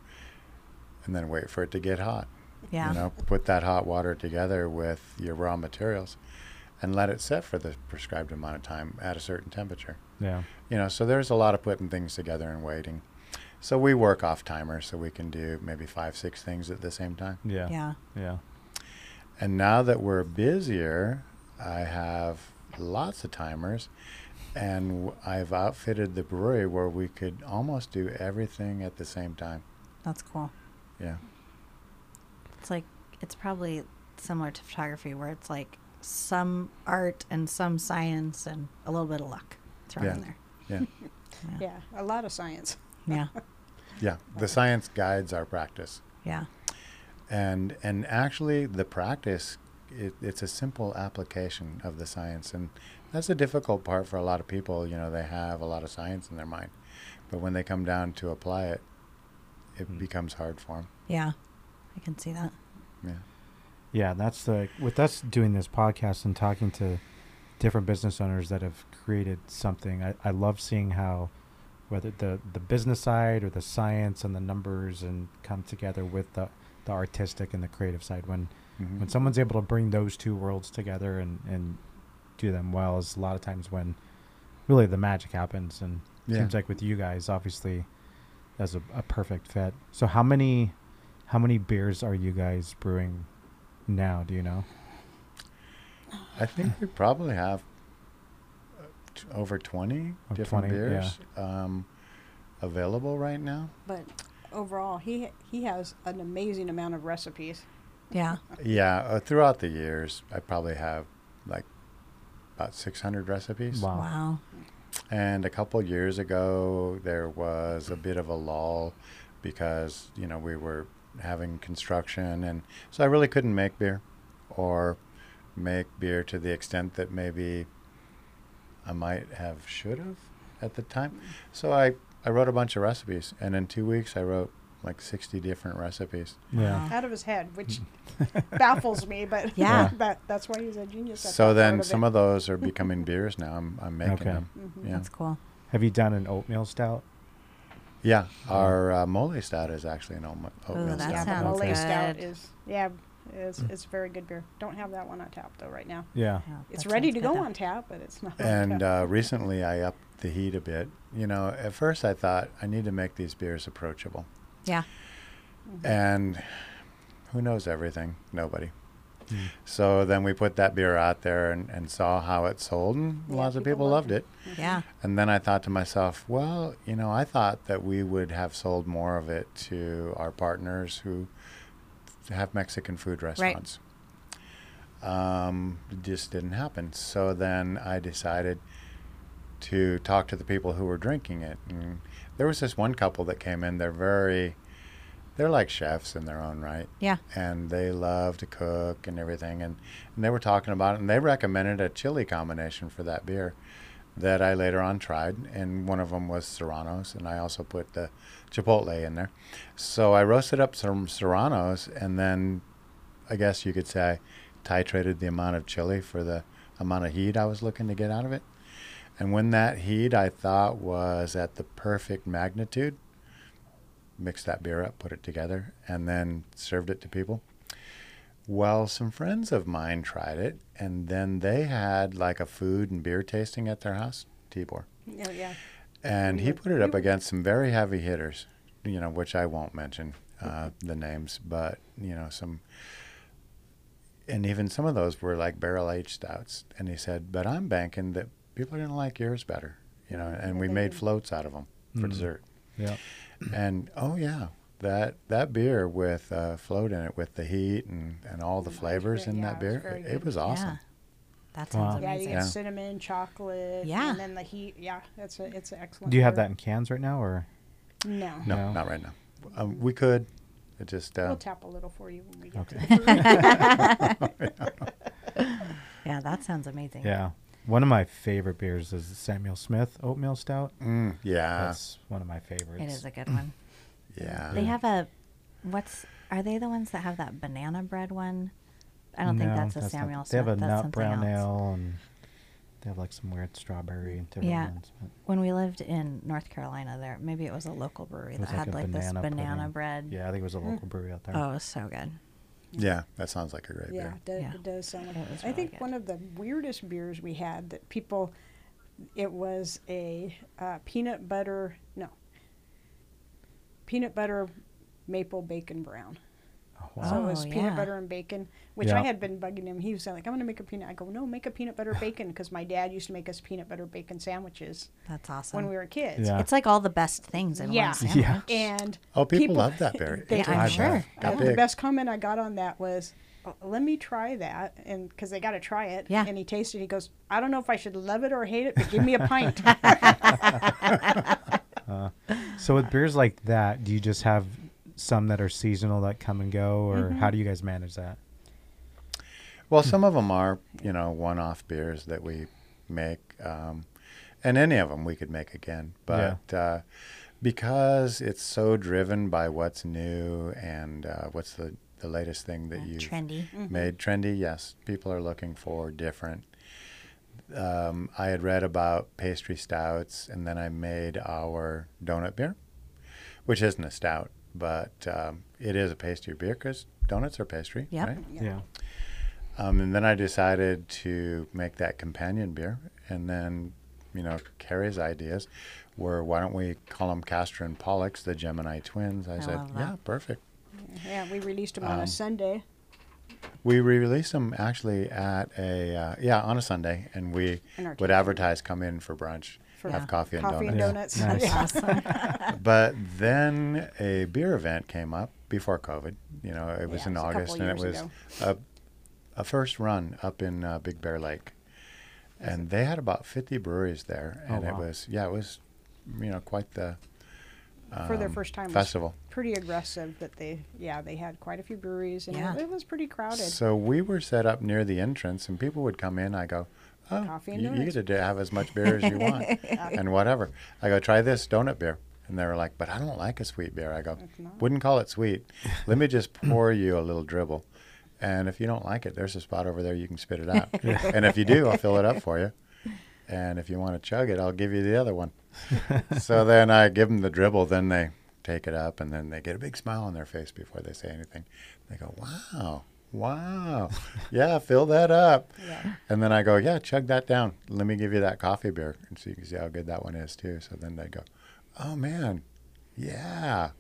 and then wait for it to get hot. Yeah. You know, put that hot water together with your raw materials and let it set for the prescribed amount of time at a certain temperature. Yeah. You know, so there's a lot of putting things together and waiting. So we work off timers so we can do maybe five, six things at the same time. Yeah. Yeah. Yeah. And now that we're busier, I have lots of timers and w- I've outfitted the brewery where we could almost do everything at the same time. That's cool. Yeah. It's like it's probably similar to photography where it's like some art and some science and a little bit of luck thrown Yeah. in there. Yeah. Yeah, yeah. a lot of science. Yeah. Yeah. The science guides our practice. Yeah. and and actually the practice it, it's a simple application of the science and that's a difficult part for a lot of people you know they have a lot of science in their mind but when they come down to apply it it Hmm. becomes hard for them Yeah. I can see that. yeah Yeah, that's the with us doing this podcast and talking to different business owners that have created something. I, I love seeing how whether the the business side or the science and the numbers and come together with the the artistic and the creative side when Mhm. when someone's able to bring those two worlds together and and do them well is a lot of times when really the magic happens and Yeah. seems like with you guys obviously that's a, a perfect fit so how many how many beers are you guys brewing now do you know i think we probably have uh, t- over 20 Oh, different 20, yeah. beers um, available right now But overall, he he has an amazing amount of recipes. Yeah. yeah uh, throughout the years i probably have like about 600 recipes Wow. Wow. And a couple years ago, there was a bit of a lull because, you know, we were having construction. And so I really couldn't make beer or make beer to the extent that maybe I might have, should have at the time. So I, I wrote a bunch of recipes. And in two weeks, I wrote like 60 different recipes. Yeah. out of his head, which baffles me. But Yeah. that that's why he's a genius. at So that then part some it. of those are becoming beers now. I'm, I'm making Okay. them. Mm-hmm. Yeah. That's cool. Have you done an oatmeal stout? Yeah. Our uh, mole stout is actually an oatmeal, oatmeal that yeah, stout. the sounds Mole good. Stout is yeah, it's it's very good beer. Don't have that one on tap though right now. Yeah. Yeah, It's that ready sounds to good, go though. on tap, but it's not. on And tap. uh, recently I upped the heat a bit. You know, at first I thought I need to make these beers approachable. Yeah. And who knows everything? Nobody. So then we put that beer out there and, and saw how it sold, and Yeah, lots of people people loved loved it. it. Yeah. And then I thought to myself, well, you know, I thought that we would have sold more of it to our partners who have Mexican food restaurants. Um, it just didn't happen. So then I decided to talk to the people who were drinking it. And there was this one couple that came in. They're very, they're like chefs in their own right Yeah. and they love to cook and everything. And, and they were talking about it, and they recommended a chili combination for that beer that I later on tried. And one of them was Serranos, and I also put the Chipotle in there. So I roasted up some Serranos, and then I guess you could say I titrated the amount of chili for the amount of heat I was looking to get out of it. And when that heat I thought was at the perfect magnitude, mixed that beer up, put it together, and then served it to people. Well, some friends of mine tried it, and then they had like a food and beer tasting at their house, Tibor. yeah, yeah. And he put it up against some very heavy hitters, you know, which I won't mention uh, the names, but, you know, some. And even some of those were like barrel aged stouts. And he said, but I'm banking that people are going to like yours better, you know, and Yeah, we made floats out of them for Mm. dessert Yeah. And oh yeah that that beer with uh, float in it with the heat and, and all the flavors yeah, in it that beer it, good. it was awesome Yeah. That sounds Wow. Yeah, you amazing. get Yeah. cinnamon, chocolate, Yeah. and then the heat. Yeah, that's a it's an excellent. Do you have beer. that in cans right now, or No. no, No. not right now um, we could it just uh, We'll tap a little for you when we get Okay. to the. Yeah, that sounds amazing. yeah? One of my favorite beers is Samuel Smith Oatmeal Stout. mm, yeah That's one of my favorites. It is a good one. yeah They have a what's are they the ones that have that banana bread one? I don't think No, that's a not- Samuel They have a That's nut brown else. ale, and they have like some weird strawberry and different Yeah. ones. but- When we lived in North Carolina, there maybe it was a local brewery It was that had a like this banana banana pudding. bread. Yeah, I think it was a local brewery out there. Oh, it was so good. Yeah that sounds like a great yeah, beer it does, Yeah. it does sound. Like, It I really think good. one of the weirdest beers we had that people, it was a uh, peanut butter no. Peanut butter maple bacon brown. Wow. So it was Oh, peanut yeah. butter and bacon, which Yeah. I had been bugging him. He was like, "I'm going to make a peanut." I go, "No, make a peanut butter bacon," because my dad used to make us peanut butter bacon sandwiches That's awesome. when we were kids. Yeah. It's like all the best things in Yeah. one sandwich. Yeah. And oh people, love that beer They It do. I'm sure. got Uh, the best comment I got on that was, "Oh, "Let me try that," and because they got to try it. Yeah. And he tasted. It he goes, "I don't know if I should love it or hate it, but give me a pint." So with beers like that, do you just have some that are seasonal that come and go, or Mm-hmm. how do you guys manage that? Well, some of them are, you know, one-off beers that we make, um, and any of them we could make again. But uh, because it's so driven by what's new and uh, what's the, the latest thing that Yeah, you trendy. made trendy, yes, people are looking for different. Um, I had read about pastry stouts, and then I made our donut beer, which isn't a stout, but um, it is a pastry beer because donuts are pastry, Yep. right? Yeah. Um, and then I decided to make that companion beer. And then, you know, Carrie's ideas were why don't we call them Castor and Pollux, the Gemini twins? I, I said, yeah, perfect. yeah, we released them on Um, a Sunday. We re-released them actually at a, uh, yeah, on a Sunday. And we would advertise come in for brunch, For have Yeah. coffee and coffee and donuts. donuts. Nice. Yeah. but then a beer event came up before COVID. You know, it was Yeah, in it was August, and it was a, a first run up in uh, Big Bear Lake, and they had about fifty breweries there, Oh, and it was yeah, it was, you know, quite the For their um, first time was festival. Pretty aggressive that they, yeah, they had quite a few breweries and Yeah. it, it was pretty crowded. So we were set up near the entrance, and people would come in. I go, oh, Coffee and you, you get to have as much beer as you want, and whatever. I go, try this donut beer, And they were like, "But I don't like a sweet beer." I go, "Wouldn't call it sweet. Let me just pour you a little dribble, and if you don't like it, there's a spot over there you can spit it out. and if you do, I'll fill it up for you. And if you want to chug it, I'll give you the other one." so then I give them the dribble. Then they take it up, and then they get a big smile on their face before they say anything. They go, "Wow." Wow. Yeah, fill that up. Yeah. And then I go, yeah, chug that down. Let me give you that coffee beer, and so you can see how good that one is too. So then they go, oh man, yeah.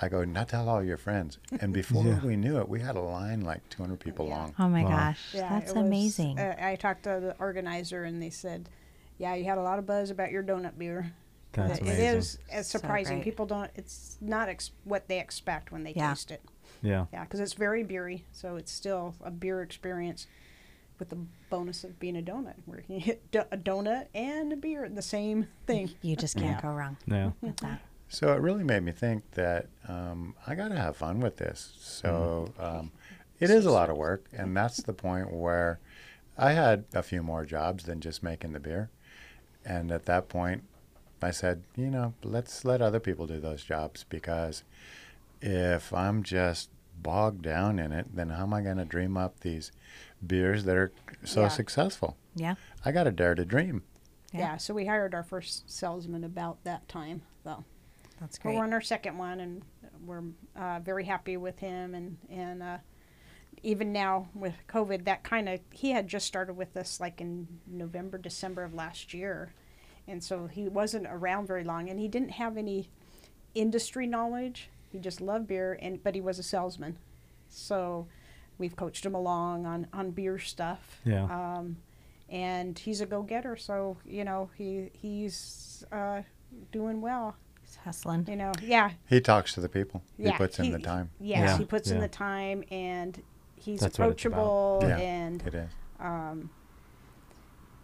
I go, now tell all your friends. And before Yeah. we knew it, we had a line like 200 people Yeah. long. Oh my Wow. gosh, Yeah, that's it was- amazing. Uh, I talked to the organizer, and they said, "Yeah, you had a lot of buzz about your donut beer." That's It- amazing. It is it's surprising. great. People don't. It's not ex- what they expect when they Yeah. taste it. Yeah. Yeah, because it's very beery, so it's still a beer experience with the bonus of being a donut, where you get do- a donut and a beer in the same thing. you just can't Yeah. go wrong Yeah. with that. So it really made me think that um, I got to have fun with this. So um, it is a lot of work, and that's the point where I had a few more jobs than just making the beer. And at that point, I said, you know, let's let other people do those jobs because if I'm just bogged down in it, then how am I going to dream up these beers that are so Yeah. successful? Yeah. I got to dare to dream. Yeah. Yeah. so we hired our first salesman about that time, though. That's great. We're on our second one, and we're uh, very happy with him. And and uh, even now with COVID, that kind of he had just started with us like in November, December of last year, and so he wasn't around very long, and he didn't have any industry knowledge. He just loved beer, and but he was a salesman, so we've coached him along on on beer stuff. Yeah. Um, and he's a go getter, so you know he he's uh, doing well. He's hustling. You know, yeah, He talks to the people. yeah. he puts in the time. Yes, Yeah, he puts in the time, and he's That's what it's about. approachable, Yeah. and It is. um,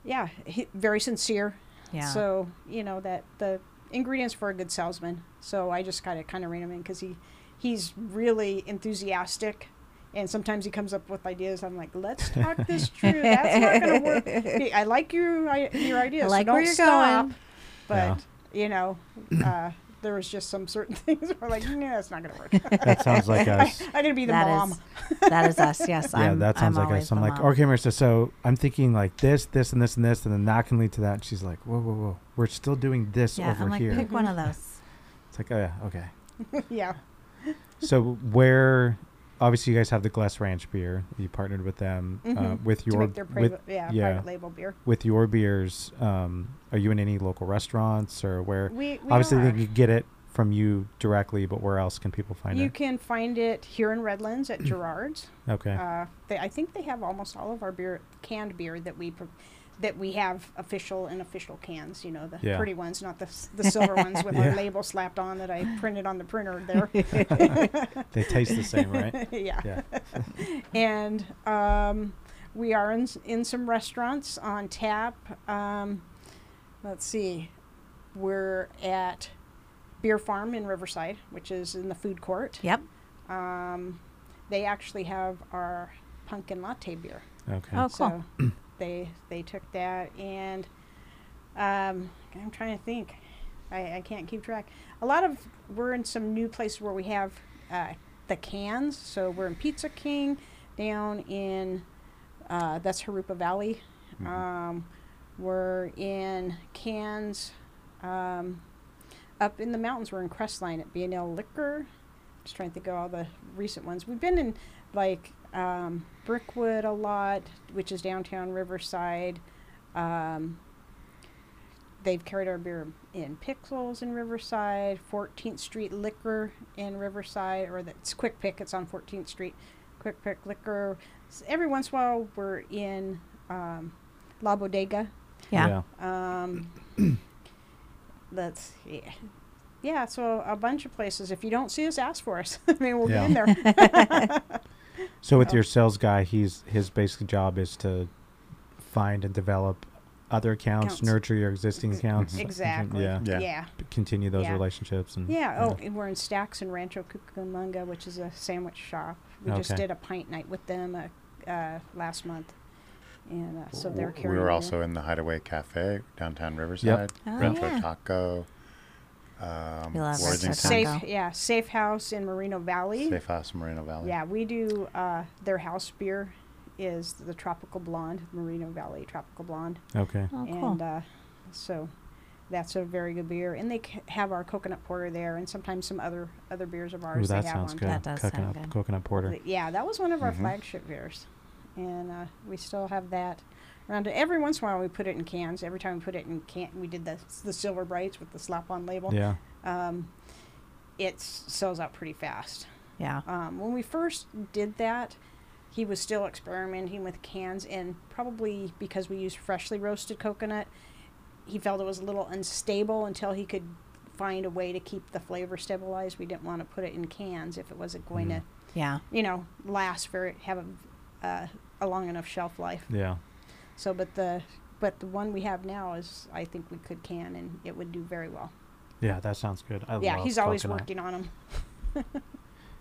yeah, he, very sincere. Yeah. So you know that the ingredients for a good salesman. So I just kind of kind of rein him in because he he's really enthusiastic. And sometimes he comes up with ideas. I'm like, let's talk this through. That's not going to work. Hey, I like your your ideas. like so where don't you're stop. going. But Yeah. you know, uh, there was just some certain things where like, no, it's not going to work. That sounds like us. I'm going to be the That mom. is- that is us. Yes. yeah, I'm, Yeah, that sounds I'm like us. I'm like, mom. okay, Marissa, so I'm thinking like this, this, and this, and this, and then that can lead to that. And she's like, whoa, whoa, whoa. We're still doing this Yeah. over I'm like, here. pick one of those. It's like, oh, yeah, okay. yeah. So where, obviously, you guys have the Glass Ranch beer. You partnered with them uh, Mhm. with to your make their private, with, yeah, yeah. private label beer. with your beers. Um, are you in any local restaurants or where? We, we obviously, are. they can get it from you directly, but where else can people find You it? You can find it here in Redlands at Gerrard's. Okay. Uh, they, I think they have almost all of our beer, canned beer that we pro- that we have official and official cans. You know, the Yeah. pretty ones, not the s- the silver ones with Yeah. our label slapped on that I printed on the printer there. they taste the same, right? yeah. Yeah. and um, we are in, in some restaurants on tap. Um, let's see, we're at Beer Farm in Riverside, which is in the food court. Yep. Um, they actually have our pumpkin latte beer. Okay. Oh, cool. So they they took that and um, I'm trying to think. I, I can't keep track. A lot of we're in some new places where we have uh, the cans. So we're in Pizza King down in uh, that's Jurupa Valley. Mhm. Um, we're in cans um, up in the mountains. We're in Crestline at B&L Liquor. Just trying to think of all the recent ones. We've been in like um, Brickwood a lot, which is downtown Riverside. Um, they've carried our beer in Pixels in Riverside, 14th Street Liquor in Riverside, or that's Quick Pick. It's on 14th Street. Quick Pick Liquor. S- Every once in a while, we're in um, La Bodega. Yeah. Um, let's yeah. Yeah, so a bunch of places. If you don't see us, ask for us. I mean, we'll Yeah. get in there. So with your sales guy, he's his basic job is to find and develop other accounts, Accounts. nurture your existing accounts. exactly. Yeah. Yeah. Yeah. Continue those Yeah. relationships and Yeah. Oh, and we're in Stacks and Rancho Cucamonga, which is a sandwich shop. We just Okay. did a pint night with them uh, uh, last month, and uh, so they're carrying. we were also in the Hideaway Cafe downtown Riverside. Oh, Retro yeah. Taco. Um, We love Richard Worthington. Safe. Safe, yeah, Safe House in Moreno Valley. Safe House, Moreno Valley. Yeah, we do. Uh, their house beer is the Tropical Blonde, Moreno Valley Tropical Blonde, Okay. Oh, cool. and uh, so that's a very good beer. And they c- have our coconut porter there, and sometimes some other other beers of Ooh, ours that they have sounds on good. That does sound coconut, good. coconut porter. But Yeah, that was one of our Mhm. flagship beers, and uh, we still have that. Around every once in a while, we put it in cans. Every time we put it in can, we did the the silver brights with the slap-on label. Yeah. Um, it sells out pretty fast. yeah. Um, when we first did that, he was still experimenting with cans, and probably because we used freshly roasted coconut, he felt it was a little unstable until he could find a way to keep the flavor stabilized. We didn't want to put it in cans if it wasn't going Mhm. to Yeah. you know, last for have a, uh, a long enough shelf life. Yeah. So, but the but the one we have now is I think we could can and it would do very well. Yeah, that sounds good. I yeah, love he's always coconut. working on them.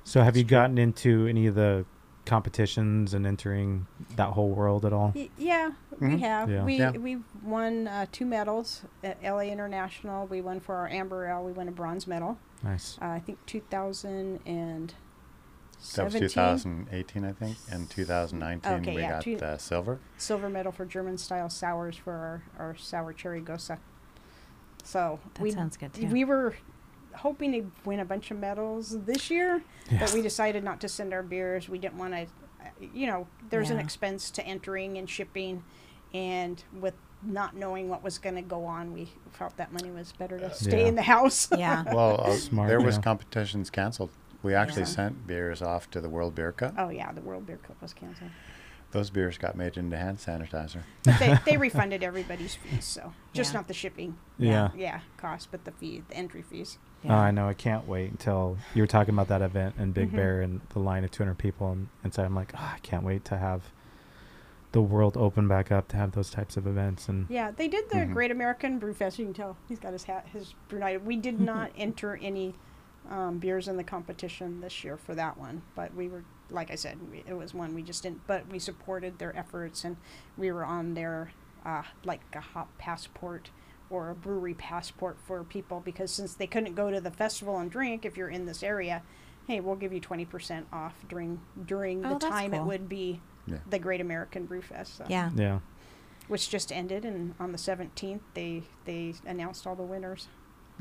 So, have you gotten into any of the competitions and entering that whole world at all? Y- yeah, we Mhm. have. Yeah. We Yeah. we've won uh, two medals at LA International. We won for our amber ale. We won a bronze medal. Nice. Uh, I think 2017. That was 2018, I think, and 2019 Okay, we yeah, got two- uh, silver. silver medal for German style sours for our, our sour cherry gose. So That we sounds good too. we were hoping to win a bunch of medals this year, Yeah. but we decided not to send our beers. We didn't want to, you know, there's an expense to entering and shipping, and with not knowing what was going to go on, we felt that money was better to stay Yeah. in the house. yeah. Well, uh, Smart, there was competitions canceled. We actually Yeah. sent beers off to the World Beer Cup. oh yeah, the World Beer Cup was canceled, Those beers got made into hand sanitizer. but they, they refunded everybody's fees, so just Yeah. not the shipping. Yeah. yeah, cost, but the fee, the entry fees. Oh. I know. I can't wait until you were talking about that event in Big Mhm. Bear and the line of 200 people and inside. I'm like, oh, I can't wait to have the world open back up to have those types of events. And Yeah, they did the Mhm. Great American Brew Fest. You can tell he's got his hat, his brew night. We did not enter any um, beers in the competition this year for that one, but we were, like I said, we, it was one we just didn't. But we supported their efforts, and we were on their uh, like a hop passport or a brewery passport for people because since they couldn't go to the festival and drink if you're in this area, hey, we'll give you twenty percent off during during Oh, the that's time it would be Yeah. the Great American Brew Fest. So Yeah. yeah. which just ended, and on the 17th they they announced all the winners.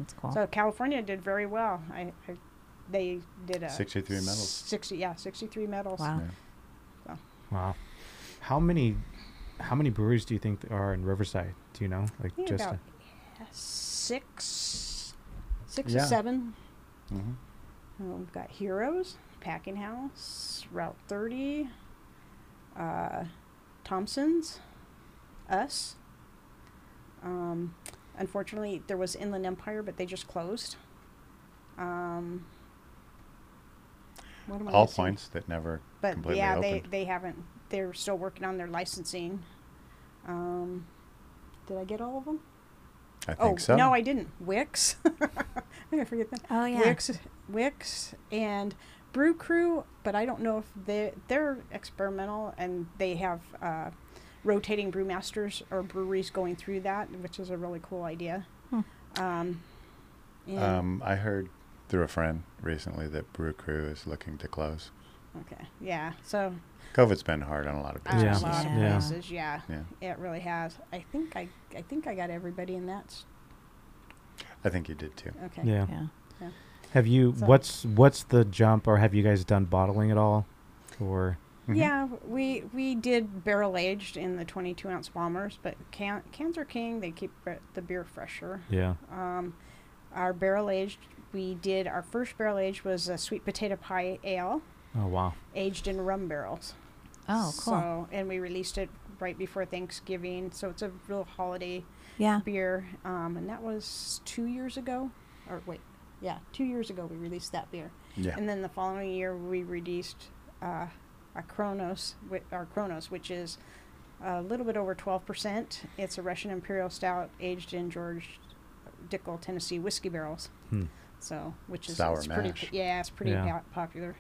That's cool. So California did very well. I, I they did a 63 medals. 60 yeah, 63 medals. Wow. Yeah. Wow. How many how many breweries do you think there are in Riverside? Do you know? Like I think just about a- six, six Yeah. or seven. hmm Uh, we've got Heroes, Packing House, Route 30, uh, Thompson's, us. Um, unfortunately, there was Inland Empire, but they just closed. Um, what am I All missing? points that never But completely yeah, they, opened. they haven't. They're still working on their licensing. Um, did I get all of them? I Oh think so. no, I didn't. Wicks. I forget that. Oh yeah. Wicks, Wicks, and Brew Crew, but I don't know if they they're experimental and they have uh, rotating brewmasters or breweries going through that, which is a really cool idea. Hmm. Um, Um, I heard through a friend recently that Brew Crew is looking to close. okay, yeah. So COVID's been hard on a lot of uh, Yeah. businesses. a lot of Yeah. places, yeah, Yeah. it really has. I think I I think I got everybody in that. I think you did too. Okay. yeah. Yeah. Have you So- what's what's the jump or have you guys done bottling at all? Or Mhm. Yeah, we we did barrel aged in the 22 ounce bombers, but can, cans are king. They keep the beer fresher. yeah. Um, our barrel aged, we did our first barrel aged was a sweet potato pie ale, Oh wow. aged in rum barrels. Oh, cool. So, and we released it right before Thanksgiving, so it's a real holiday yeah. beer. Um, and that was two years ago, or wait, yeah, two years ago we released that beer. Yeah. And then the following year, we released uh, a Kronos, whi- our Kronos, which is a little bit over 12%. It's a Russian Imperial Stout aged in George Dickel, Tennessee whiskey barrels. Hmm. So, which is Sour it's pretty, mash. yeah, it's pretty Yeah. po- popular.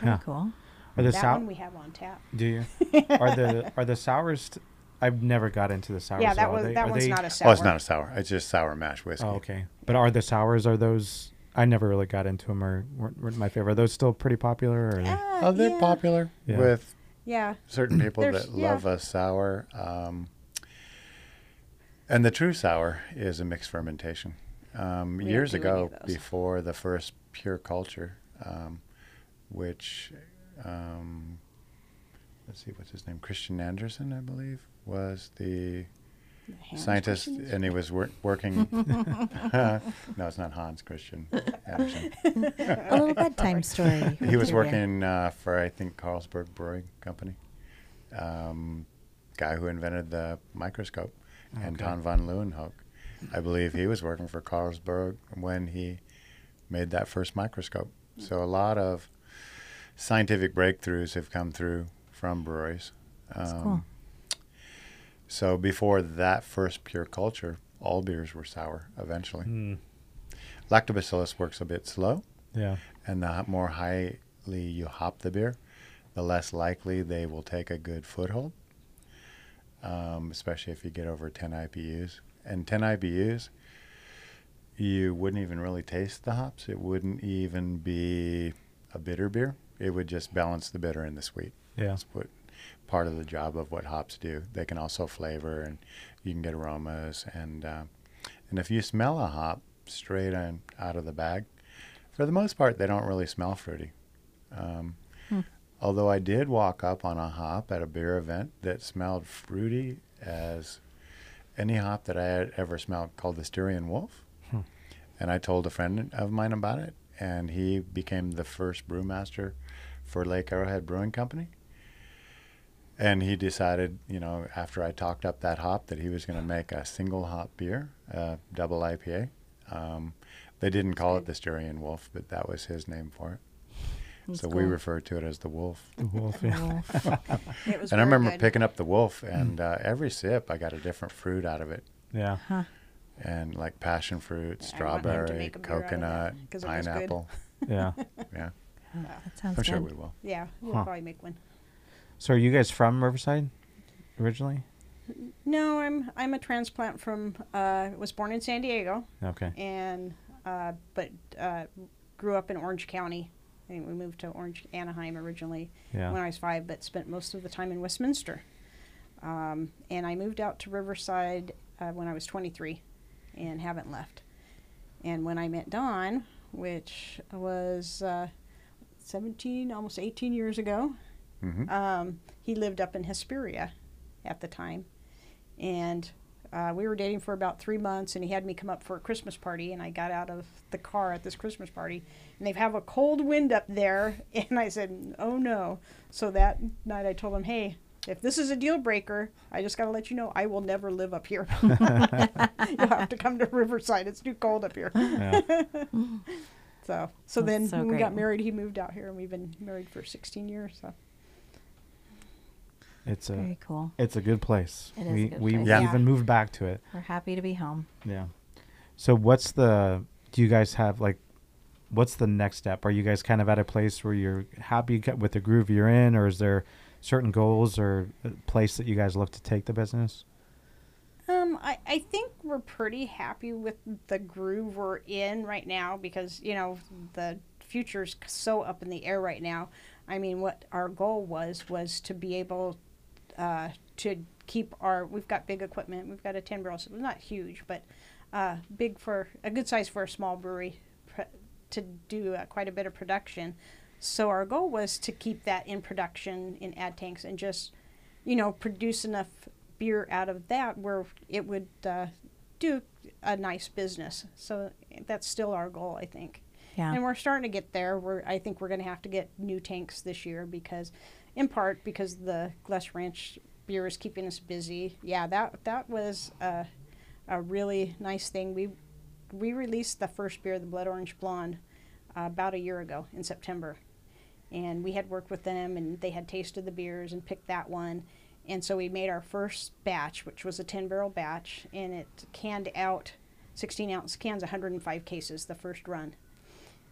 Very Yeah. cool. Are the that sou- one we have on tap. Do you? are the are the sours t- I've never got into the sour. yeah, that was they- that one's they- not a sour. Oh, it's not a sour. It's just sour mash whiskey. Oh, okay. But are the sours? Are those? I never really got into them, or weren't, weren't my favorite. Are those still pretty popular? Or they- Uh, Oh, they're yeah, popular Yeah. with Yeah, certain people There's- that yeah. love a sour. Um, and the true sour is a mixed fermentation. Um, years ago, before the first pure culture, um, which um, let's see, what's his name? Christian Anderson, I believe, was the The Hans scientist, Christians? and he was wor- working. no, it's not Hans Christian Andersen. A little bedtime story. he was working uh, for I think Carlsberg Brewing Company. Um, guy who invented the microscope, and Okay. Ton von Leeuwenhoek. I believe he was working for Carlsberg when he made that first microscope. So a lot of scientific breakthroughs have come through from breweries. That's Um, cool. So before that first pure culture, all beers were sour eventually. Hmm. Lactobacillus works a bit slow Yeah. and the more highly you hop the beer, the less likely they will take a good foothold. Um, especially if you get over 10 IBUs. And 10 IBUs, you wouldn't even really taste the hops. It wouldn't even be a bitter beer. It would just balance the bitter and the sweet. Yeah. That's what part of the job of what hops do. They can also flavor, and you can get aromas. And uh, and if you smell a hop straight on, out of the bag, for the most part, they don't really smell fruity. Um, Although I did walk up on a hop at a beer event that smelled fruity as any hop that I had ever smelled, called the Styrian Wolf. Hmm. And I told a friend of mine about it, and he became the first brewmaster for Lake Arrowhead Brewing Company. And he decided, you know, after I talked up that hop, that he was going to make a single hop beer, a double IPA. Um, they didn't call it the Styrian Wolf, but that was his name for it. That's so we cool. refer to it as the Wolf. The wolf. Yeah. Wolf. It was And I remember good. picking up the Wolf, and uh, every sip I got a different fruit out of it, yeah. Huh. and like passion fruit, Yeah, I want him to strawberry, make a beer out of that, coconut, 'cause it was good. pineapple. Yeah. Yeah, That sounds I'm sure good. we will. Yeah, we'll Huh. probably make one. So are you guys from Riverside originally? No, I'm I'm a transplant from. Uh, was born in San Diego, Okay. and uh, but uh, grew up in Orange County. I think we moved to Orange Anaheim originally Yeah. when I was five, but spent most of the time in Westminster. Um, and I moved out to Riverside uh, when I was 23, and haven't left. And when I met Don, which was uh, 17, almost 18 years ago, hmm um, he lived up in Hesperia at the time. And uh, we were dating for about three months, and he had me come up for a Christmas party. And I got out of the car at this Christmas party, and they have a cold wind up there. And I said, Oh no. So that night I told him, Hey, if this is a deal breaker, I just got to let you know I will never live up here. You'll have to come to Riverside. It's too cold up here. Yeah. So, so That's then so when we got married, he moved out here, and we've been married for 16 years. So. It's a Very cool. it's a good place. It is a we good we place. Yeah. even moved back to it. We're happy to be home. Yeah. So what's the do you guys have like what's the next step? Are you guys kind of at a place where you're happy with the groove you're in or is there certain goals or a place that you guys look to take the business? Um, I, I think we're pretty happy with the groove we're in right now because, you know, the future's so up in the air right now. I mean, what our goal was, was to be able uh, to keep our, we've got big equipment. We've got a 10 barrel, so it's not huge, but uh, big for, a good size for a small brewery pr- to do uh, quite a bit of production. So our goal was to keep that in production in ad tanks and just, you know, produce enough beer out of that where it would uh, do a nice business. So that's still our goal, I think. Yeah. And we're starting to get there. We're I think we're going to have to get new tanks this year because, in part because the Glass Ranch beer is keeping us busy. Yeah, that that was a, a really nice thing. We we released the first beer, the Blood Orange Blonde, uh, about a year ago in September, and we had worked with them and they had tasted the beers and picked that one. And so we made our first batch, which was a 10 barrel batch, and it canned out 16 ounce cans, 105 cases, the first run.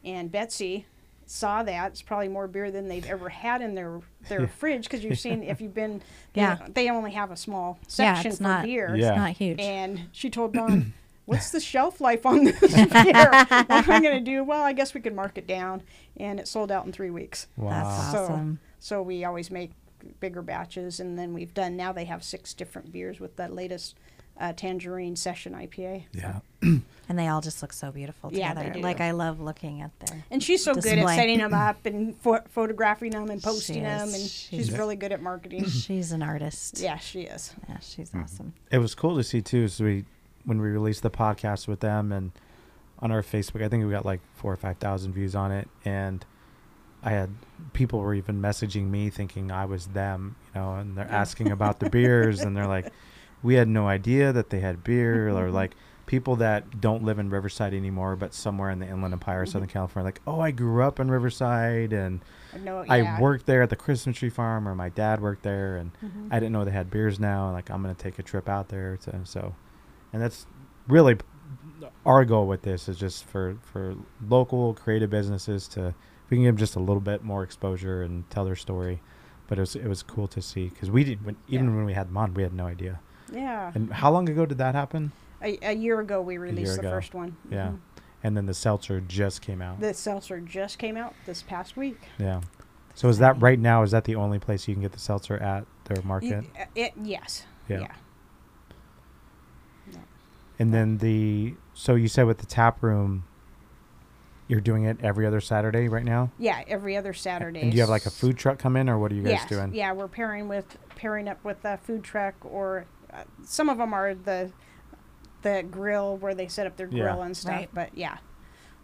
And Betsy saw that. It's probably more beer than they've ever had in their their fridge because you've seen if you've been. They, Yeah. They only have a small Yeah, section it's for not- beer. Yeah. It's not huge. And she told Don, "What's the shelf life on this beer? what am I going to do? Well, I guess we could mark it down." And it sold out in three weeks. Wow. That's So- awesome. So we always make bigger batches, and then we've done. Now they have six different beers with the latest uh, tangerine session IPA. Yeah. And they all just look so beautiful together. Yeah, together. they do. Like I love looking at them. And she's so good at setting them up and pho- photographing them and posting She them, is. and She's- she's really good at marketing. She's an artist. yeah, she is. Yeah, she's Mm-hmm. awesome. it was cool to see too. So we, when we released the podcast with them and on our Facebook, I think we got like four or five thousand views on it, and I had people were even messaging me thinking I was them, you know, and they're asking about the beers, and they're like, we had no idea that they had beer, or like people that don't live in Riverside anymore, but somewhere in the Inland Empire, Southern California, like, oh, I grew up in Riverside, and I know. I worked there at the Christmas tree farm, or my dad worked there, and Mm-hmm. I didn't know they had beers now. and, Like I'm gonna take a trip out there to so, and that's really our goal with this is just for for local creative businesses to if we can give 'em just a little bit more exposure and tell their story. But it was it was cool to see because we did when, even Yeah. when we had them on, we had no idea. Yeah. And how long ago did that happen? A, a year ago, we released the ago. first one. Yeah, Mhm. and then the seltzer just came out. The seltzer just came out this past week. yeah. So is that right now? Is that the only place you can get the seltzer at their market? uh, it yes. Yeah. yeah. And then the so you said with the tap room, you're doing it every other Saturday right now. Yeah, every other Saturday. And do you have like a food truck come in, or what are you guys yes. doing? Yeah, we're pairing with pairing up with a food truck, or uh, some of them are the the grill where they set up their Yeah. grill and stuff. Right. But yeah,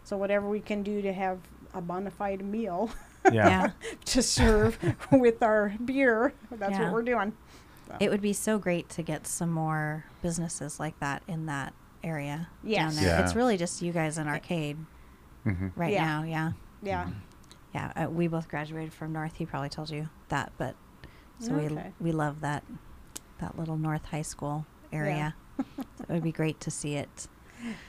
so whatever we can do to have a bona fide meal Yeah. Yeah. to serve with our beer, that's Yeah. what we're doing. It would be so great to get some more businesses like that in that area Yes. down there. It's really just you guys in arcade hmm right Yeah. now. Yeah. Yeah. Yeah. Uh, we both graduated from North. He probably told you that, but so Okay. we we love that that little North High School area. so it would be great to see it.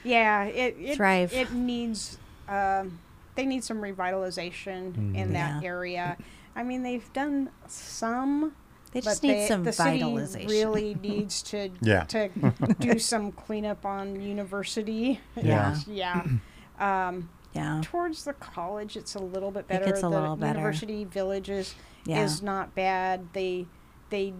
Yeah, it it, Thrive. it needs um, they need some revitalization in that Mm-hmm. Yeah. area. I mean, they've done some. They just but need they- some the city really needs to Yeah. to do some cleanup on university. Yeah. yeah. Um, yeah. towards the college, it's a little bit It better. gets a the little better. University villages Yeah. is not bad. They they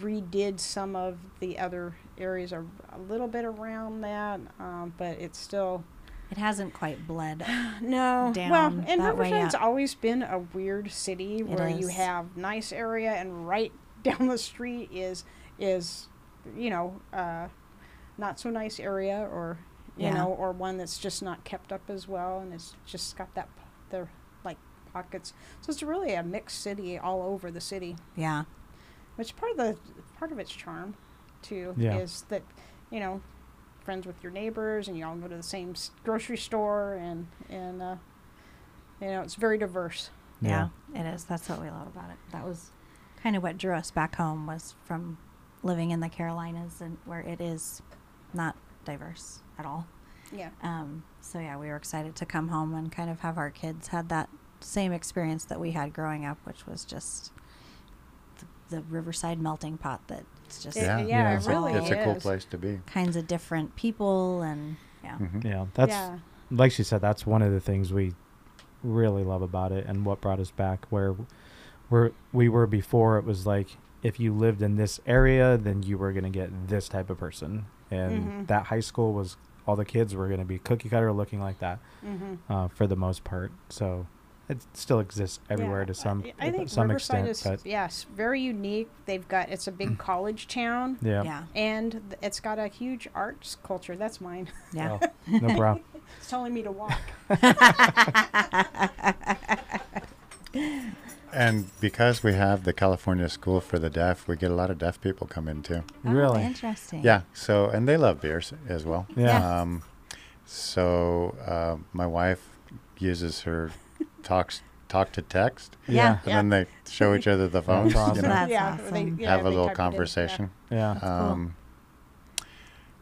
redid some of the other areas a, a little bit around that, um, but it's still It hasn't quite bled. no. Well, and Riverside's always been a weird city where you have nice area and right down the street is is you know uh, not so nice area or you Yeah. know or one that's just not kept up as well and it's just got that p- the like pockets. So it's really a mixed city all over the city, Yeah. Which part of the part of its charm too Yeah. is that you know friends with your neighbors and you all go to the same grocery store and and uh, you know it's very diverse. Yeah, it is. That's what we love about it. That was kind of what drew us back home was from living in the Carolinas and where it is not diverse at all. Yeah. Um, so yeah, we were excited to come home and kind of have our kids had that same experience that we had growing up, which was just the, the Riverside melting pot. That it's just Yeah. yeah, Yeah, it it's really It's a cool place to be. kinds of different people and yeah, Mhm. Yeah, that's yeah. like she said. That's one of the things we really love about it, and what brought us back where where we were before. It was like if you lived in this area, then you were gonna get this type of person, and Mhm. that high school was all the kids were gonna be cookie cutter looking like that Mm-hmm. uh, for the most part. So it still exists everywhere to some I, I think some Riverside extent, is but yes, very unique. They've got it's a big college town, yeah, yeah, and th- it's got a huge arts culture. That's mine. yeah. Oh, no problem. It's telling me to walk. And because we have the California School for the Deaf, we get a lot of deaf people come in too. Oh, Really? interesting. Yeah. So, and they love beers as well. Yeah. Um, so uh, my wife uses her talks talk to text, Yeah. and then they show each other the phones. awesome. You know, That's yeah, awesome. They, yeah, have a little type it in, yeah. conversation. Yeah, Um,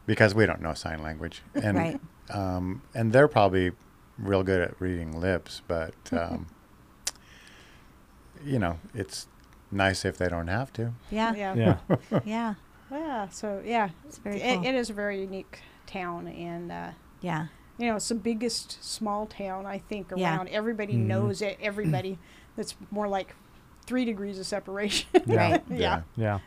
because we don't know sign language, and Right. um, and they're probably real good at reading lips, but um, you know, it's nice if they don't have to. Yeah. yeah. Yeah. Yeah. Yeah, so yeah, It's very it, cool. it is a very unique town, and uh, Yeah. You know, it's the biggest small town I think Yeah. around. Everybody Mhm. knows it. Everybody. That's more like three degrees of separation. Yeah. Right. yeah. Yeah.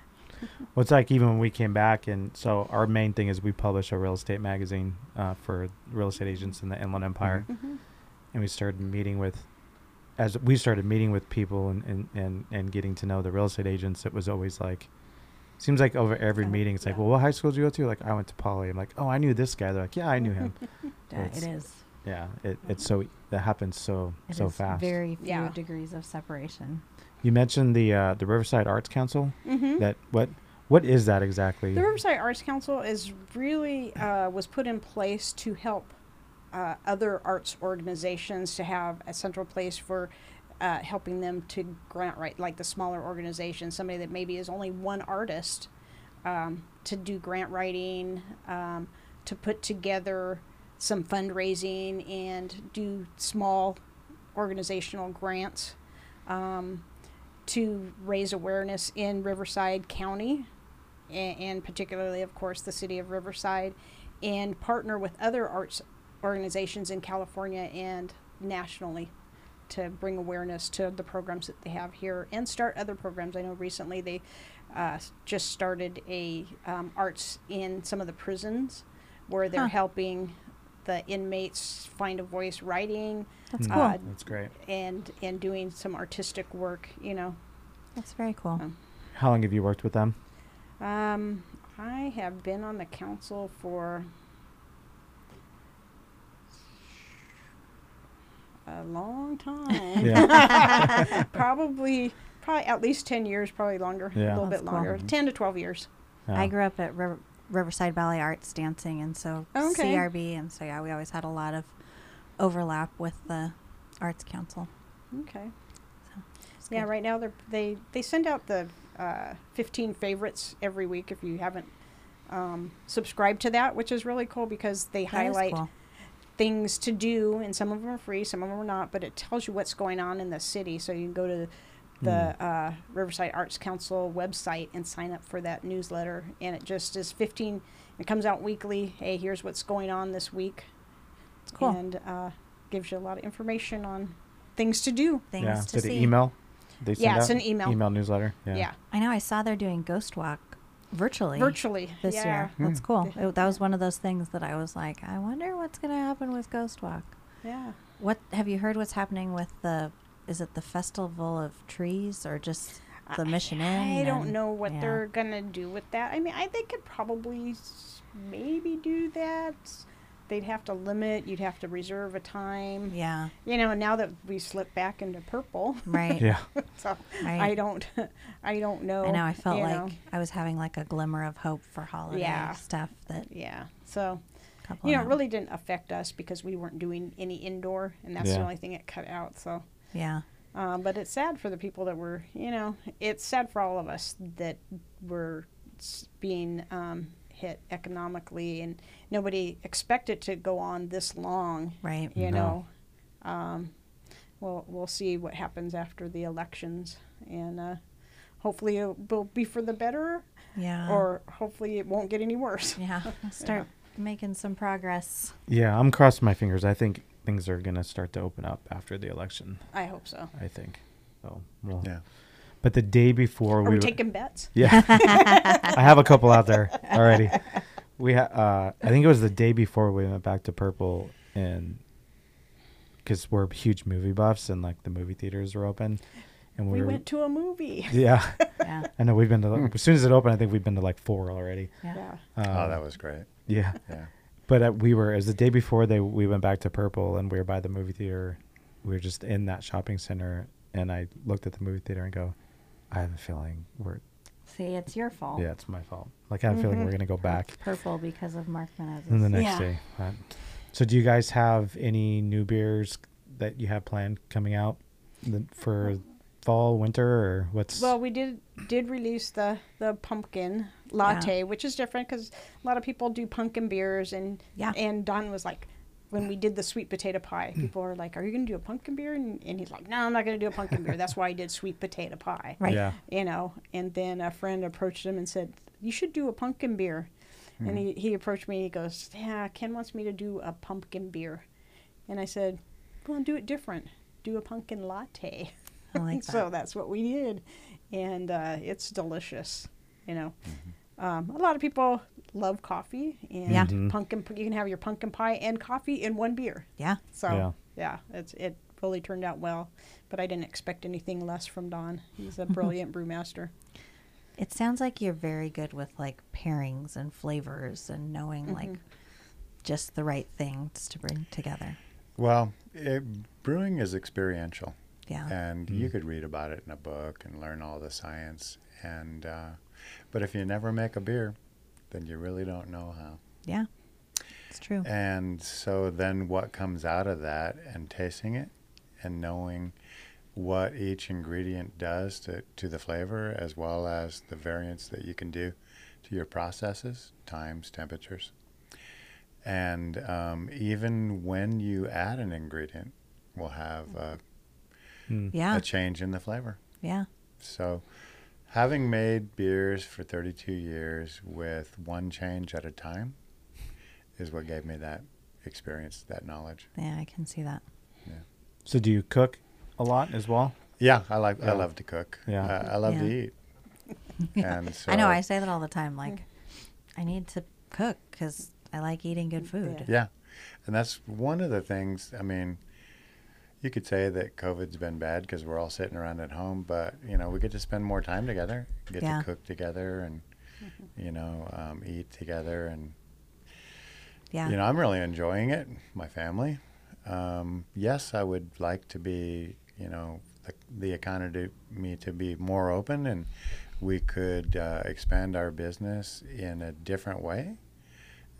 Well, it's like even when we came back, and so our main thing is we publish a real estate magazine uh, for real estate agents in the Inland Empire, Mhm. and we started meeting with, as we started meeting with people and, and, and, and getting to know the real estate agents, it was always like, seems like over every Oh, meeting, it's like, well, what high school did you go to? Like, I went to Poly. I'm like, oh, I knew this guy. They're like, yeah, I knew him. Yeah, It's- it is. yeah, it, it's so that happens so It so is fast. Very few Yeah. degrees of separation. you mentioned the uh, the Riverside Arts Council. Mhm. That what what is that exactly? The Riverside Arts Council is really uh, was put in place to help uh, other arts organizations to have a central place for uh, helping them to grant write, like the smaller organizations, somebody that maybe is only one artist, um, to do grant writing, um, to put together some fundraising and do small organizational grants um, to raise awareness in Riverside County and, and particularly, of course, the city of Riverside, and partner with other arts organizations in California and nationally to bring awareness to the programs that they have here and start other programs. I know recently they uh, just started a um, arts in some of the prisons where they're Huh. helping the inmates find a voice writing That's Mm. cool. Uh, That's great. and and doing some artistic work. You know, That's very cool. Um, How long have you worked with them? Um, I have been on the council for a long time. Yeah. probably, probably at least ten years, probably longer, Yeah. a little That's bit cool. longer, ten to twelve years. Yeah. I grew up at River, Riverside Ballet Arts dancing, and so Okay. CRB, and so yeah, we always had a lot of overlap with the Arts Council. Okay. It's Yeah, good. right now they they they send out the uh, 15 favorites every week if you haven't um, subscribed to that, which is really cool because they That is highlight cool. Things to do, and some of them are free, some of them are not, but it tells you what's going on in the city. So you can go to the uh, Riverside Arts Council website and sign up for that newsletter, and it just is 15. It comes out weekly. Hey, here's what's going on this week, It's cool. and uh, gives you a lot of information on things to do. Things yeah. to Did see. it email? They send Yeah, it's out an email. Email newsletter. Yeah, Yeah. I know. I saw they're doing Ghost Walk virtually virtually this yeah. year. That's Hmm. cool. It, that was one of those things that I was like, I wonder what's going to happen with Ghost Walk. Yeah. What have you heard? What's happening with the? Is it the Festival of Trees or just the Mission Inn? I don't and- know what yeah. they're gonna do with that. I mean, I they could probably maybe do that. They'd have to limit. You'd have to reserve a time. Yeah. You know, now that we slip back into purple, Right. Yeah. so Right. I don't, I don't know. I know. I felt like know. I was having like a glimmer of hope for holiday Yeah. stuff that yeah. So you know, of it really didn't affect us because we weren't doing any indoor, and that's the only thing it cut out. So. Yeah. Um, but it's sad for the people that were, you know, it's sad for all of us that were s- being um, hit economically, and nobody expected to go on this long. Right. You No. know, um, we'll we'll see what happens after the elections, and uh, hopefully it will be for the better, Yeah. or hopefully it won't get any worse. yeah. Start making some progress. Yeah. I'm crossing my fingers. I think things are gonna start to open up after the election. I hope so. I think. So. Well. Yeah. But the day before Are we were- taking bets? Yeah, I have a couple out there already. We ha- uh, I think it was the day before we went back to Purple, and because we're huge movie buffs and like the movie theaters were open, and we, We were went to a movie. yeah. Yeah. I know we've been to as soon as it opened. I think we've been to like four already. Yeah. Yeah. Um, oh, that was great. yeah. Yeah. But uh, we were as the day before they we went back to Purple and we were by the movie theater. We were just in that shopping center, and I looked at the movie theater and go, I have a feeling we're See, it's your fault. yeah, it's my fault. Like I have a feeling we're mm-hmm. gonna go back. Purple because of Mark Menezes. And the next Yeah. day. But, so, do you guys have any new beers that you have planned coming out the, for fall, winter, or what's? Well, we did did release the the pumpkin latte, which is different because a lot of people do pumpkin beers, and Yeah. and Don was like, when we did the sweet potato pie, people are like, "Are you going to do a pumpkin beer?" And, and he's like, "No, I'm not going to do a pumpkin beer. That's why I did sweet potato pie." Right. Yeah. You know. And then a friend approached him and said, "You should do a pumpkin beer." And he, he approached me. He goes, "Yeah, Ken wants me to do a pumpkin beer," and I said, "Well, do it different. Do a pumpkin latte." I like that. so that's what we did, and uh, it's delicious. You know, um, a lot of people love coffee, and Yeah. Mhm. pumpkin. You can have your pumpkin pie and coffee in one beer. yeah. So Yeah. yeah, it's it really turned out well. But I didn't expect anything less from Don. He's a brilliant brewmaster. It sounds like you're very good with like pairings and flavors and knowing like just the right things to bring together. Well, it, brewing is experiential. Yeah. and you could read about it in a book and learn all the science and uh, but if you never make a beer then you really don't know how yeah. It's true. and so then what comes out of that and tasting it and knowing what each ingredient does to, to the flavor as well as the variants that you can do to your processes times temperatures and um, even when you add an ingredient will have a, yeah. a change in the flavor Yeah. so, having made beers for 32 years with one change at a time is what gave me that experience, that knowledge. Yeah, I can see that. Yeah. So do you cook a lot as well? Yeah, I like. Yeah. I love to cook. Yeah. Uh, I love to Yeah. eat. And so I know. I say that all the time. Like, I need to cook because I like eating good food. Yeah, and that's one of the things. I mean, you could say that COVID's been bad because we're all sitting around at home, but you know, we get to spend more time together, get Yeah. to cook together, and you know, um, eat together, and Yeah. you know, I'm really enjoying it. My family. Um, yes, I would like to be, you know, the, the economy to be more open, and we could uh, expand our business in a different way,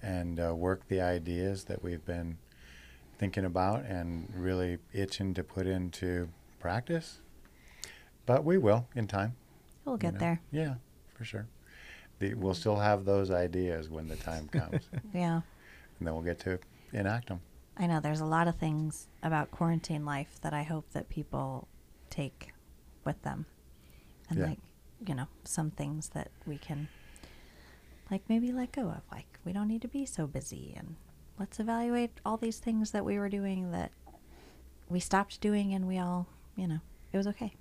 and uh, work the ideas that we've been thinking about and really itching to put into practice. But we will in time. We'll you get know. there. Yeah, for sure. The, we'll still have those ideas when the time comes, Yeah. and then we'll get to enact them. I know there's a lot of things about quarantine life that I hope that people take with them. And Yeah. like, you know, some things that we can like maybe let go of. Like we don't need to be so busy and let's evaluate all these things that we were doing that we stopped doing and we all, you know, it was okay.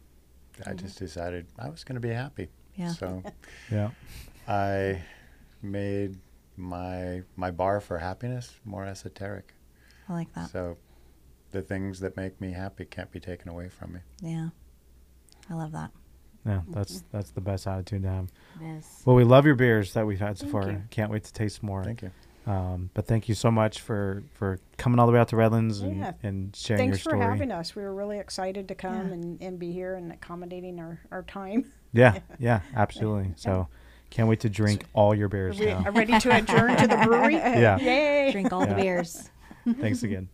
I just decided I was going to be happy. Yeah. So Yeah. I made my my bar for happiness more esoteric. I like that. So the things that make me happy can't be taken away from me. yeah. I love that. Yeah, that's mm-hmm. that's the best attitude to have. It is. Well, we love your beers that we've had so Thank far. you. Can't wait to taste more. Thank you. Um, but thank you so much for for coming all the way out to Redlands and, Yeah. and sharing Thanks your for having us. We were really excited to come Yeah. and, and be here and accommodating our, our time. Yeah, yeah, absolutely. So can't wait to drink all your Are beers we now. are ready to adjourn to the brewery? Yeah. Yay! Drink all the beers. Thanks again.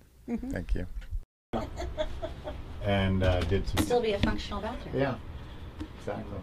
Thank you. And uh, did some. Still be a functional bathroom. Yeah. Exactly.